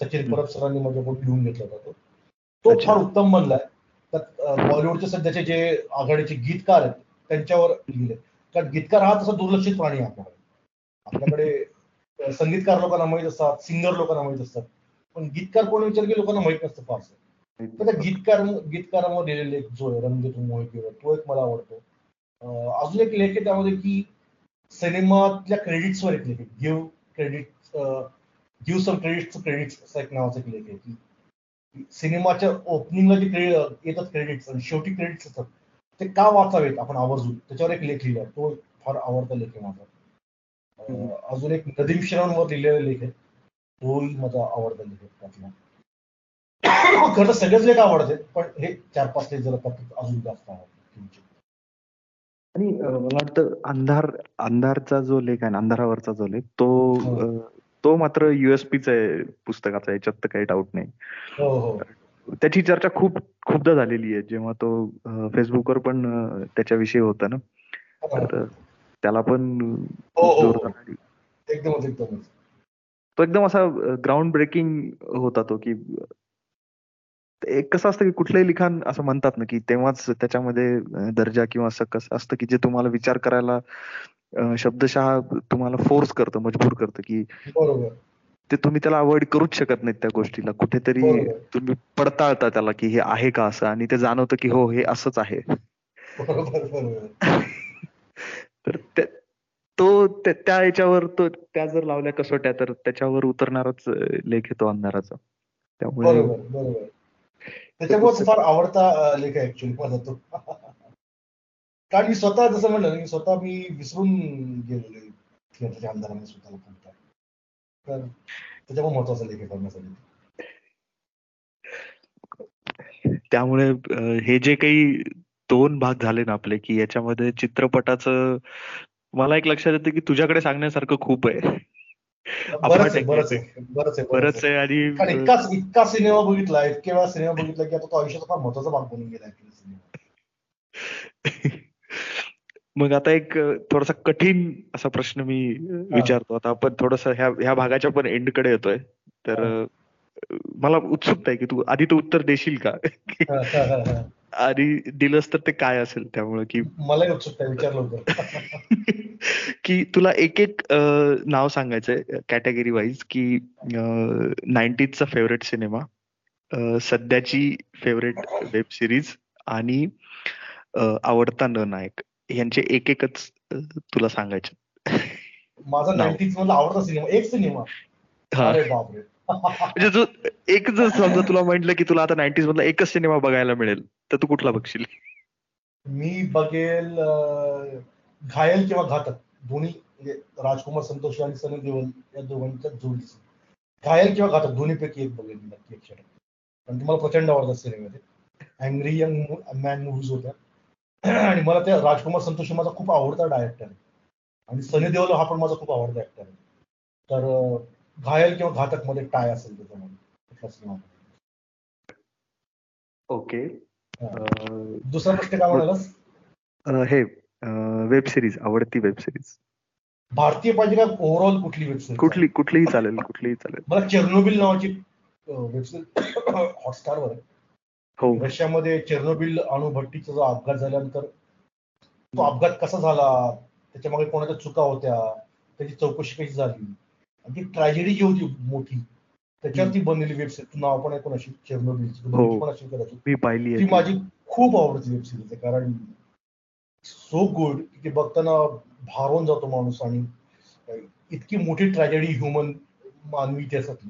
सचिन परब सरांनी माझ्याकडून लिहून घेतला होता तो. तो फार उत्तम बनलाय. त्यात बॉलिवूडचे सध्याचे जे आघाडीचे गीतकार आहेत त्यांच्यावर लिहिले कारण गीतकार हा तसा दुर्लक्षित प्राणी आहे आपल्याकडे. आपल्याकडे संगीतकार लोकांना माहीत असतात सिंगर लोकांना माहीत असतात. पण गीतकार कोण विचार की लोकांना माहीत नसतं फारसं. गीतकार गीतकारांवर लिहिलेले जो आहे रंग तू मोहित तो एक मला आवडतो. अजून एक लेख आहे त्यामध्ये की सिनेमातल्या क्रेडिट्सवर एक लेख आहे. Give credit give some credits credits असा एक नावाचा एक लेख आहे की सिनेमाच्या ओपनिंगला जे क्रेडिट येतात क्रेडिट्स आणि शेवटी क्रेडिट्स असतात ते का वाचावेत आपण आवर्जून? त्याच्यावर एक लेख लिहिला. तो फार आवडता लेख आहे माझा. अजून एक नदीम श्रवणवर लिहिलेला लेख आहे. तोही माझा आवडता लेख आहे त्यातला. खरं सगळेच लेख आवडते पण हे चार पाच लेख जरा अजून जास्त आवडते आणि मला वाटतं अंधार अंधारचा जो लेख आहे अंधारावरचा जो लेख तो हो. तो मात्र युएसपीचा आहे पुस्तकाचा याच्यात तर काही डाऊट नाही. हो, हो. त्याची चर्चा खूप खूपदा झालेली आहे जेव्हा तो फेसबुकवर पण त्याच्याविषयी होता ना. तर त्याला पण तो एकदम असा ग्राउंड ब्रेकिंग होता तो की एक कसं असतं की कुठलंही लिखाण असं म्हणतात ना की तेव्हाच त्याच्यामध्ये दर्जा किंवा असं कसं असतं की जे तुम्हाला विचार करायला शब्दशः तुम्हाला फोर्स करतं मजबूर करतं की ते तुम्ही त्याला अवॉइड करूच शकत नाहीत त्या गोष्टीला. कुठेतरी तुम्ही पडताळता त्याला की हे आहे का असं आणि ते जाणवतं की हो हे असंच आहे. तर तो त्या याच्यावर तो त्या जर लावल्या कसोट्या तर त्याच्यावर उतरणारच लेख येतो अंधाराचा. त्यामुळे त्याच्यामुळे फार आवडता लेख आहे ऍक्च्युली माझा तो. कारण मी स्वतः जसं म्हणलं मी स्वतः मी विसरून गेलेलो थिएटरच्या आमदारांनी स्वतःला पुरता तर त्याच्यामुळे महत्त्वाचा लेख आहे करण्यासाठी. त्यामुळे हे जे काही दोन भाग झाले ना आपले की याच्यामध्ये चित्रपटाचं मला एक लक्षात येतं की तुझ्याकडे सांगण्यासारखं खूप आहे. बरंच आहे आणि इतका सिनेमा बघितला इतके वेळा सिनेमा बघितला की आता तो आयुष्याचा फार महत्त्वाचा भाग बनून गेला मग आता एक थोडासा कठीण असा प्रश्न मी विचारतो. आता आपण थोडस ह्या ह्या भागाच्या पण एंडकडे येतोय. तर मला उत्सुकता आहे की तू आधी तू उत्तर देशील का? आणि दिलंस तर ते काय असेल त्यामुळे की मला उत्सुकता विचारलं की तुला एक एक नाव सांगायचंय कॅटेगरी वाईज की नाईन्टीजचा फेवरेट सिनेमा सध्याची फेवरेट वेब सिरीज आणि आवडता न नायक यांचे एक एकच तुला सांगायचे. माझा नाईन्टीज मधला आवडता सिनेमा एक सिनेमा म्हणजे तू एक जर समजा तुला म्हटलं की तुला आता नाईन्टीज मधला एकच सिनेमा बघायला मिळेल तर तू कुठला बघशील? मी बघेल घायल किंवा घातक. दोन्ही म्हणजे राजकुमार संतोष आणि सनी देवल या दोघांच्या जोडीचे घायल किंवा घातक दोन्हीपैकी एक बघेल नक्की एक पण तुम्हाला प्रचंड आवडतात सिनेमध्ये अँग्री यंग मॅन मुव्हीज होत्या. आणि मला त्या राजकुमार संतोष माझा खूप आवडता डायरेक्टर आहे. आणि सनी देओल हा पण माझा खूप आवडता ऍक्टर आहे. तर घायल किंवा घातकमध्ये टाय असेल त्याच्यामध्ये ओके. दुसरा प्रश्न काय म्हणालास? हे वेब सिरीज आवडती वेब सिरीज भारतीय पाहिजे का ओव्हरऑल कुठली वेब सिरीज कुठली कुठलीही चालेल कुठलीही चालेल. मला चेर्नोबिल नावाची वेब सिरीज हॉटस्टारवर आहे. हो. रशियामध्ये चेर्नोबिल अणुभट्टीचा जो अपघात झाल्यानंतर तो अपघात कसा झाला? त्याच्यामागे कोणाच्या चुका होत्या? त्याची चौकशी कशी झाली? ती ट्रॅजेडी जी होती मोठी त्याच्यावरती बनलेली वेबसाईट नाव पण ऐकून अशी चेर्नोबिलची. हो. पण अशी ती माझी खूप आवडती वेबसिरीज आहे कारण सो गुड की बघताना भारून जातो माणूस आणि इतकी मोठी ट्रॅजेडी ह्युमन मानवी इतिहासातली.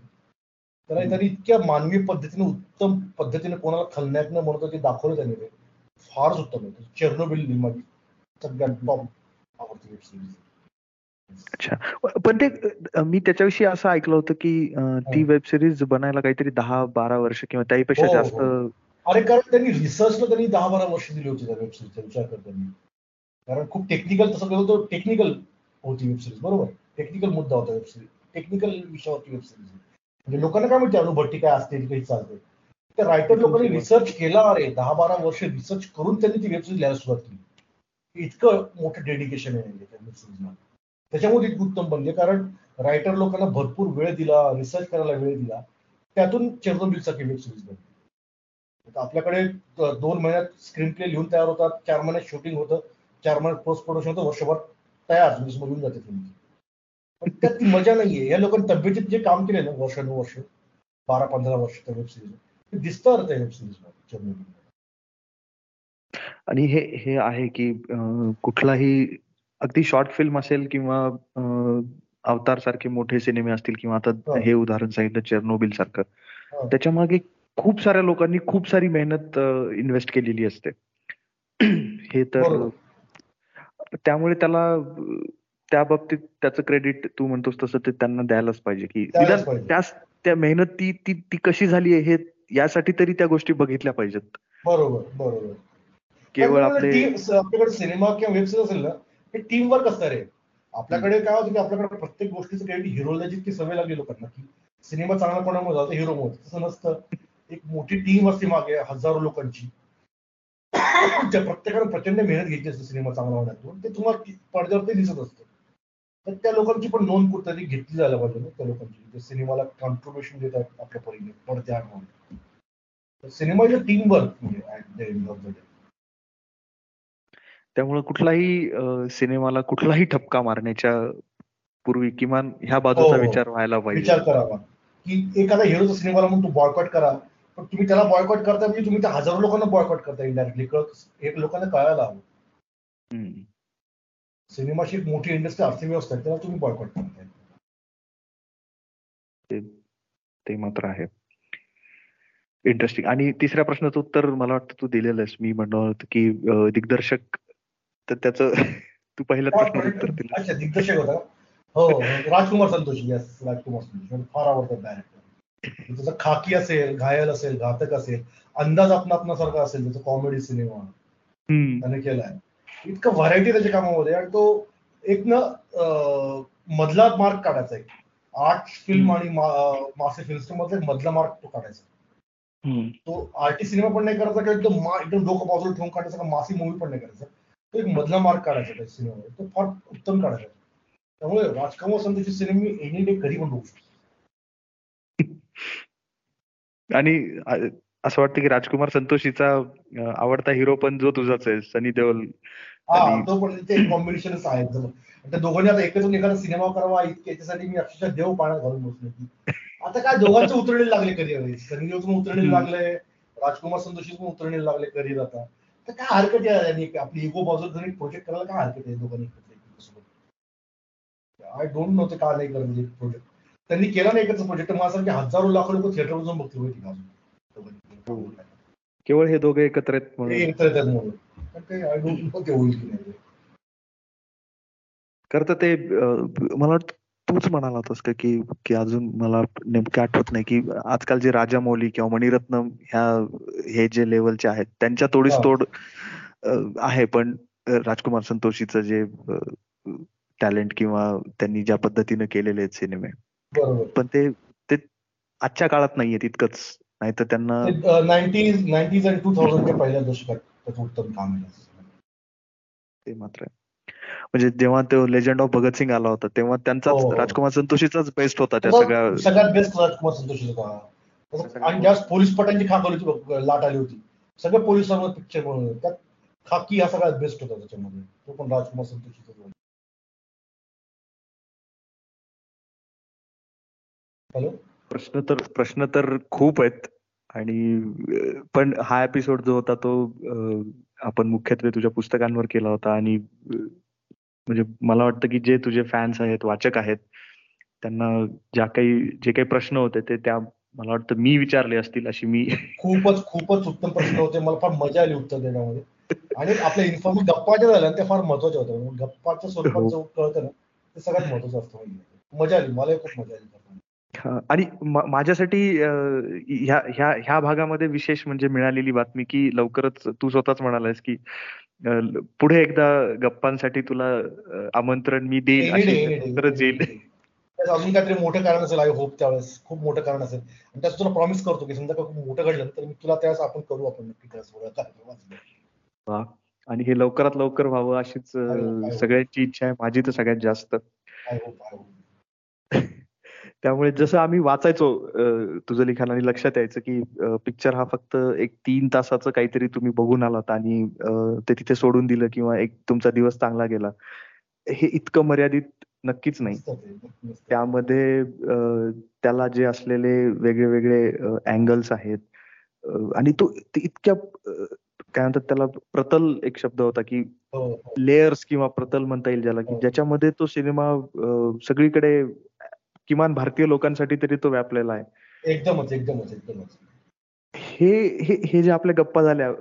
तर त्यांनी इतक्या मानवी पद्धतीने उत्तम पद्धतीने कोणाला खलनायक न म्हणतो ते दाखवलं त्यांनी ते. फारच उत्तम आहे. चेर्नोबिल माझी सगळ्यात टॉप आवडती वेब सिरीज अच्छा. पण ते मी त्याच्याविषयी असं ऐकलं होतं की ती वेब सिरीज बनायला काहीतरी दहा बारा वर्ष किंवा त्याहीपेक्षा हो, जास्त हो. अरे कारण त्यांनी रिसर्चला त्यांनी दहा बारा वर्ष दिली होती त्या वेब सिरीजचा विचार करताना. कारण खूप टेक्निकल तसं होतं टेक्निकल होती वेब सिरीज बरोबर? टेक्निकल मुद्दा होता वेब सिरीज टेक्निकल विषयावरती वेब सिरीज म्हणजे लोकांना काय माहिती अनुभट्टी काय असते काही चालते. त्या रायटर लोकांनी रिसर्च केला अरे दहा बारा वर्ष रिसर्च करून त्यांनी ती वेब सिरीज लिहायला सुरुवात केली. इतकं मोठं डेडिकेशन आहे म्हणजे त्या वेब सिरीजला त्याच्यामुळे इतकं उत्तम बनले कारण रायटर लोकांना भरपूर वेळ दिला रिसर्च करायला वेळ दिला. त्यातून चेरनोबिलसारखी वेब सिरीज बनली. आपल्याकडे दोन महिन्यात स्क्रीन प्ले लिहून तयार होतात चार महिन्यात शूटिंग होतं. चार महिन्यात पोस्ट प्रोडक्शन होतं वर्षभर तयार म्हणजे जाते फिल्म पण त्यात ती मजा नाहीये. या लोकांनी तब्येतीत जे काम केले ना वर्षानुवर्ष बारा पंधरा वर्ष त्या वेब सिरीज ते दिसतं त्या वेब सिरीज आणि हे हे आहे की कुठलाही अगदी शॉर्ट फिल्म असेल किंवा अवतार सारखे मोठे सिनेमे असतील किंवा आता हे. उदाहरण सांगितलं चेरनोबिल सारखं. त्याच्यामागे खूप साऱ्या लोकांनी खूप सारी मेहनत इन्व्हेस्ट केलेली असते. हे तर त्यामुळे त्याला त्या बाबतीत त्याचं क्रेडिट तू म्हणतोस तसं ते त्यांना द्यायलाच पाहिजे की त्यास त्या मेहनत ती ती ती कशी झाली आहे हे यासाठी तरी त्या गोष्टी बघितल्या पाहिजेत. बरोबर बरोबर. केवळ आपले आपल्याकडे सिनेमा किंवा वेब सिरीज असेल ना हे टीम वर्क असणार आहे. आपल्याकडे काय होतं की आपल्याकडे प्रत्येक गोष्टीचं क्रेडिट हिरोला जितकी सवय लागली लोकांना की सिनेमा चांगला कोणामुळे जातो हिरो मध्ये तसं नसतं. एक मोठी टीम असते मागे हजारो लोकांची. प्रत्येकाने प्रचंड मेहनत घेतली असते सिनेमा चांगला होण्यातून ते तुम्हाला पडद्यावर ते दिसत असतं. तर त्या लोकांची पण नोंद कुठतरी घेतली जायला पाहिजे ना त्या लोकांची. ते सिनेमाला कॉन्ट्रीब्युशन देत आहेत आपल्या परीने पडद्या म्हणून. सिनेमा इज टीम वर्क म्हणजे त्यामुळे कुठलाही सिनेमाला कुठलाही ठपका मारण्याच्या पूर्वी किमान ह्या बाजूचा हो, हो. विचार व्हायला पाहिजे. विचार करावा की एखादा हिरोचा सिनेमाला म्हणून तू बॉयकॉट करा. पण तुम्ही त्याला बॉयकॉट करता म्हणजे तुम्ही त्या हजारो लोकांना बॉयकॉट करता इंडायरेक्टली एक लोकांना कळायला हवं. सिनेमाची एक मोठी इंडस्ट्री अर्थव्यवस्था आहे त्याला तुम्ही बॉयकॉट करताय. ते मात्र आहे. इंटरेस्टिंग आणि तिसऱ्या प्रश्नाचं उत्तर मला वाटतं तू दिलेलंस मी म्हणणार होतो की दिग्दर्शक तर त्याचं तू पहिल्या प्रश्नाचं उत्तर दिलं अच्छा दिग्दर्शक होता हो राजकुमार संतोषी यस राजकुमार संतोषी. फार आवडतात डायरेक्टर त्याचं खाकी असेल घायल असेल घातक असेल अंदाज आपणा आपणासारखा असेल त्याचा कॉमेडी सिनेमा त्याने केलाय. इतकं व्हरायटी त्याच्या कामामध्ये आणि तो एक ना मधला मार्क काढायचा एक आर्ट फिल्म आणि मासे फिल्म मधला मधला मार्क तो काढायचा तो आर्टी सिनेमा पण नाही करायचा किंवा एकदम एकदम डोकं बाजूला ठेवून काढायचा मासी मूवी पण नाही करायचा. तो एक मधला मार्क काढायचा त्या सिनेमामध्ये तो फार उत्तम काढायचा त्यामुळे Rajkamal Santoshi cinema any day कधी पण बघू शकतो. आणि असं वाटतं की राजकुमार संतोषीचा आवडता हिरो पण जो तुझाच आहे सनी देओल हा तो पण ते कॉम्बिनेशनच आहे. त्या दोघांनी आता एकत्र एखादा सिनेमा करावा इतके याच्यासाठी मी अक्षरशः देव पाण्यात घालून बसलो की आता काय दोघांचे उतरणे लागले करिअर सनी पण उतरणे लागले राजकुमार संतोषी पण उतरणे लागले करिअर आता. तर काय हरकत आहे आपली इगो बाजूला प्रोजेक्ट करायला काय हरकत आहे दोघांनी आय डोंट नो ते का नाही करत प्रोजेक्ट त्यांनी केला नाही एकच प्रोजेक्ट मला की हजारो लाख लोक थिएटरवर जाऊन बघतील माहिती केवळ हे दोघे एकत्र आहेत म्हणून. करत ते मला वाटतं तूच म्हणाला होतास का की की अजून मला नेमकं आठवत नाही की आजकाल जे राजा मौली किंवा मणिरत्नम ह्या हे जे लेवलचे आहेत त्यांच्या तोडीस तोड आहे. पण राजकुमार संतोषीचं जे टॅलेंट किंवा त्यांनी ज्या पद्धतीने केलेले आहेत सिनेमे पण ते ते आजच्या काळात नाहीये तितकंच नाही तर त्यांना नाईन्टीज नाईन्टीज आणि टू थाउजंडच्या पहिल्या दशकात उत्तम काम ते मात्र म्हणजे जेव्हा तो लेजंड ऑफ भगत सिंग आला होता तेव्हा त्यांचा हो, हो. राजकुमार संतोषीचाच बेस्ट होता त्या सगळ्या सगळ्यात बेस्ट राजकुमार संतोषीचा आणि ज्या पोलीस पटांची खाक होती लाट आली होती. सगळ्या पोलिसांवर पिक्चर बनवले त्यात खाकी हा सगळ्यात बेस्ट होता त्याच्यामध्ये. तो पण राजकुमार संतोषीचा हॅलो? प्रश्न तर प्रश्न तर खूप आहेत. आणि पण हा एपिसोड जो होता तो आपण मुख्यत्वे तुझ्या पुस्तकांवर केला होता. आणि म्हणजे मला वाटतं की जे तुझे फॅन्स आहेत वाचक आहेत त्यांना ज्या काही जे काही प्रश्न होते ते त्या मला वाटतं मी विचारले असतील अशी मी खूपच खूपच उत्तम प्रश्न होते. मला फार मजा आली उत्तर देण्यामध्ये. आणि आपल्या इन्फॉर्मल गप्पा ज्या झाल्या त्या फार महत्त्वाच्या होत्या गप्पाच्या स्वरूपात हो. जो कळतं ना ते सगळ्यात महत्वाचं असतं. मजा आली. मला खूप मजा आली. आणि माझ्यासाठी ह्या ह्या ह्या भागामध्ये विशेष म्हणजे मिळालेली बातमी की लवकरच तू स्वतःच म्हणालास की पुढे एकदा गप्पांसाठी तुला आमंत्रण मी देईन खरंच येईल. अजून काहीतरी मोठं कारण असेल आय होप त्यावेळेस खूप मोठं कारण असेल. आणि त्याचं तुला प्रॉमिस करतो की समजा खूप मोठं घडलं तर मी तुला त्यावेळेस आपण करू आपण नक्की त्यावेळेस आणि हे लवकरात लवकर व्हावं अशीच सगळ्यांची इच्छा आहे. माझी तर सगळ्यात जास्त. त्यामुळे जसं आम्ही वाचायचो तुझं लिखाण आणि लक्षात यायचं की पिक्चर हा फक्त एक तीन तासाचं काहीतरी तुम्ही बघून आलात आणि ते तिथे सोडून दिलं किंवा एक तुमचा दिवस चांगला गेला हे इतकं मर्यादित नक्कीच नाही त्यामध्ये त्याला जे असलेले वेगळे वेगळे अँगल्स आहेत आणि तो इतक्या काय म्हणतात त्याला प्रतल एक शब्द होता की लेयर्स हो, हो. किंवा प्रतल म्हणता येईल ज्याला की हो. ज्याच्यामध्ये तो सिनेमा सगळीकडे किमान भारतीय लोकांसाठी तरी तो व्यापलेला आहे. एकदमच एकदमच एकदमच. हे हे जे आपल्या गप्पा झाल्या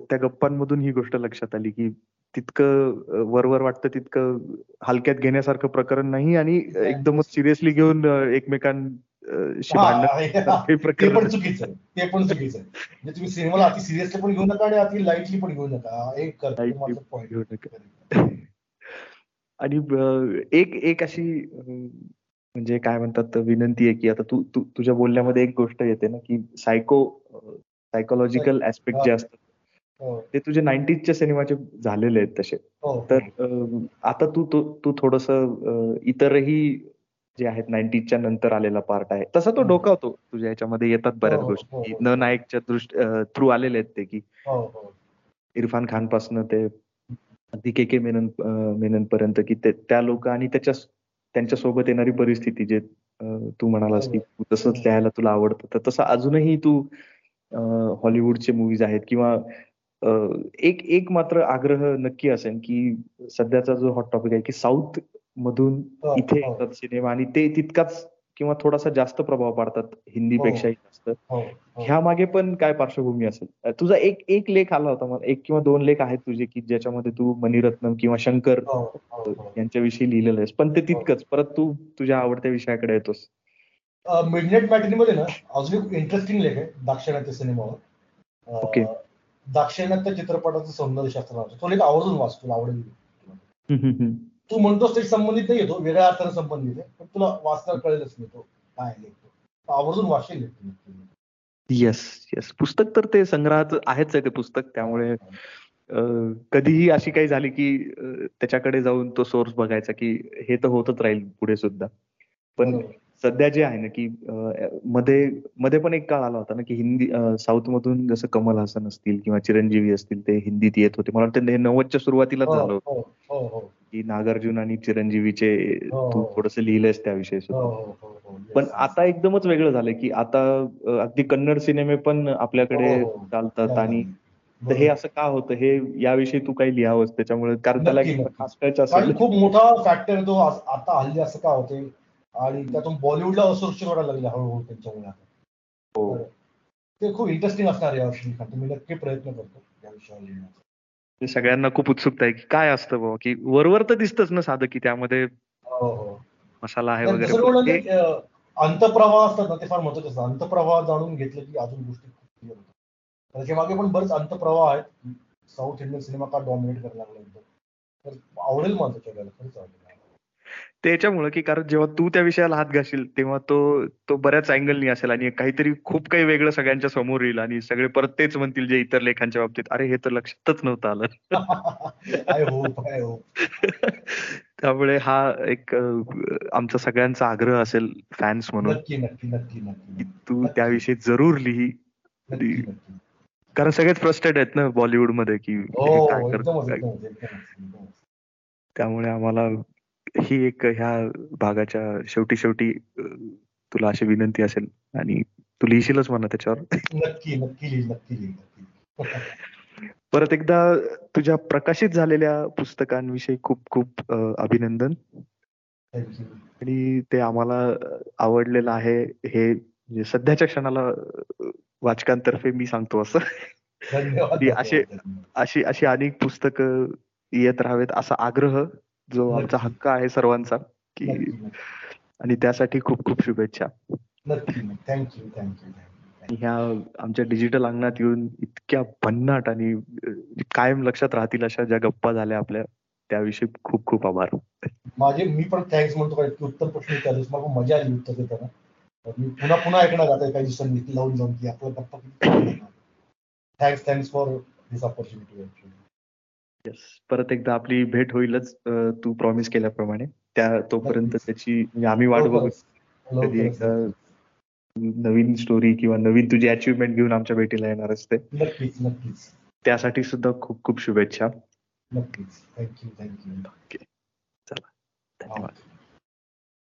त्या गप्पांमधून ही गोष्ट लक्षात आली की तितकं वरवर वाटतं तितकं हलक्यात घेण्यासारखं प्रकरण नाही आणि एकदमच सिरियसली घेऊन एकमेकांशी भांडण प्रकरण पण चुकीचं ते पण चुकीचं म्हणजे तुम्ही सिनेमाला अति सिरियसली पण घेऊ नका आणि अति लाईटली पण घेऊ नका. एक आणि एक एक अशी म्हणजे काय म्हणतात विनंती आहे की आता तू तुझ्या बोलण्यामध्ये एक गोष्ट येते ना की सायको सायकोलॉजिकल ऍस्पेक्ट जे असतात हो. ते तुझे नाईन्टीजच्या सिनेमाचे झालेले आहेत तसे. हो. तर आता तू तू थोडस इतरही जे आहेत नाईन्टीजच्या नंतर आलेला पार्ट आहे तसा तो डोकावतो तुझ्या याच्यामध्ये येतात बऱ्याच हो, गोष्टी. न नायकच्या दृष्टी थ्रू आलेले आहेत ते की इरफान खान पासन ते के के मेनन मेनन पर्यंत की त्या लोक आणि त्याच्या त्यांच्यासोबत येणारी परिस्थिती जे तू म्हणालास की तसंच लिहायला तुला आवडतं तर तसं अजूनही तू हॉलिवूडचे मूवीज आहेत किंवा एक एक मात्र आग्रह नक्की असेल की सध्याचा जो हॉट टॉपिक आहे की साऊथ मधून हो, इथे हो. येतात सिनेमा आणि ते तितकाच किंवा थोडासा जास्त प्रभाव पाडतात हिंदीपेक्षाही हो. जास्त. ह्या मागे पण काय पार्श्वभूमी असेल? तुझा एक एक लेख आला होता मला. एक किंवा दोन लेख आहेत तुझे की ज्याच्यामध्ये तू मणिरत्नम किंवा शंकर यांच्याविषयी लिहिलेलं आहेस. पण ते तितकंच. परत तू तुझ्या आवडत्या विषयाकडे येतोस. मिडनेटमध्ये ना अजून एक इंटरेस्टिंग लेख आहे दाक्षिणात्य सिनेमावर. ओके. दाक्षिणात्य चित्रपटाचं सौंदर्य शास्त्र तो लेख आवर्जून वाच तुला आवडेल. तू म्हणतोस ते संबंधित नाही येतो वेगळ्या अर्थाने संबंधित आहे पण तुला वाचता कळेलच नाही तो काय लेख आवर्जून वाचेल येस येस पुस्तक तर ते संग्रहाचं आहेच आहे ते पुस्तक त्यामुळे कधीही अशी काही झाली की त्याच्याकडे जाऊन तो सोर्स बघायचा की हे तर होतच राहील पुढे सुद्धा. पण सध्या जे आहे ना की मध्ये मध्ये पण एक काळ आला होता ना की हिंदी साऊथ मधून जसं कमल हासन असतील किंवा चिरंजीवी असतील ते हिंदीत येत होते. मला वाटतं हे नव्वदच्या सुरुवातीलाच हो, झालं होतं. की नागार्जुन आणि चिरंजीवीचे तू थोडस लिहिलंयस त्याविषयी सुद्धा पण आता एकदमच वेगळं झालं की आता अगदी कन्नड सिनेमे पण आपल्याकडे चालतात आणि हे असं का होतं? हे याविषयी तू काही लिहावंस? त्याच्यामुळे कारण त्याला खूप मोठा फॅक्टर तो आता हल्ली असं का होते आणि त्यातून बॉलिवूडला असुरक्षित वाटायला लागले हळूहळू त्यांच्यामुळे हो. ते खूप इंटरेस्टिंग असणार या वर्षी तुम्ही नक्की प्रयत्न करतो या विषयावर सगळ्यांना खूप उत्सुकता आहे की काय असतं बाबा की वरवर तर दिसतच ना साधं की त्यामध्ये हो, हो. मसाला आहे वगैरे. अंतप्रवाह असतात ना ते फार महत्त्वाचे असतात. अंतप्रवाह जाणून घेतलं की अजून गोष्टी त्याच्यामागे पण बरेच अंतप्रवाह आहेत. साऊथ इंडियन सिनेमा का डॉमिनेट करायला लागला तर आवडेल माझं जगाला खरंच आवडेल. त्याच्यामुळे की कारण जेव्हा तू त्या विषयाला हात घाशील तेव्हा तो तो बऱ्याच अँगलनी असेल आणि काहीतरी खूप काही वेगळं सगळ्यांच्या समोर येईल आणि सगळे परत तेच म्हणतील जे इतर लेखांच्या बाबतीत. अरे हे तर लक्षातच नव्हतं आलं. त्यामुळे हा एक आमचा सगळ्यांचा आग्रह असेल फॅन्स म्हणून. तू त्याविषयी जरूर लिही. कारण सगळेच फ्रस्टेड आहेत ना बॉलिवूडमध्ये की हो, काय करतो त्यामुळे आम्हाला ही एक ह्या भागाच्या शेवटी शेवटी तुला अशी विनंती असेल आणि तू लिहिशीलच म्हणा त्याच्यावर. नक्की नक्की नक्की परत एकदा तुझ्या प्रकाशित झालेल्या पुस्तकांविषयी खूप खूप अभिनंदन. आणि ते आम्हाला आवडलेलं आहे हे म्हणजे सध्याच्या क्षणाला वाचकांतर्फे मी सांगतो असं. धन्यवाद. अशी अशी अनेक पुस्तकं येत राहावेत असा आग्रह जो आमचा. हक्क आहे सर्वांचा की. आणि त्यासाठी खूप खूप शुभेच्छा. थँक्यू ह्या आमच्या डिजिटल अंगणात येऊन इतक्या भन्नाट आणि कायम लक्षात राहतील अशा ज्या गप्पा झाल्या आपल्या त्याविषयी खूप खूप आभार. माझे मी पण थँक्स म्हणतो कारण की उत्तर प्रश्न विचारलेस मला खूप मजा आली उत्तर देताना. मी पुन्हा पुन्हा ऐकणार आता काही दिवसांनी लावून जाऊन की आपला गप्पा thanks thanks for this opportunity yes परत एकदा आपली भेट होईलच तू प्रॉमिस केल्याप्रमाणे. त्या तोपर्यंत. त्याची म्हणजे आम्ही वाट बघू कधी एकदा नवीन स्टोरी किंवा नवीन तुझी अचिव्हमेंट घेऊन आमच्या भेटीला येणार असते. नक्कीच नक्कीच. त्यासाठी सुद्धा खूप खूप शुभेच्छा. नक्कीच. थँक्यू थँक्यू चला. धन्यवाद.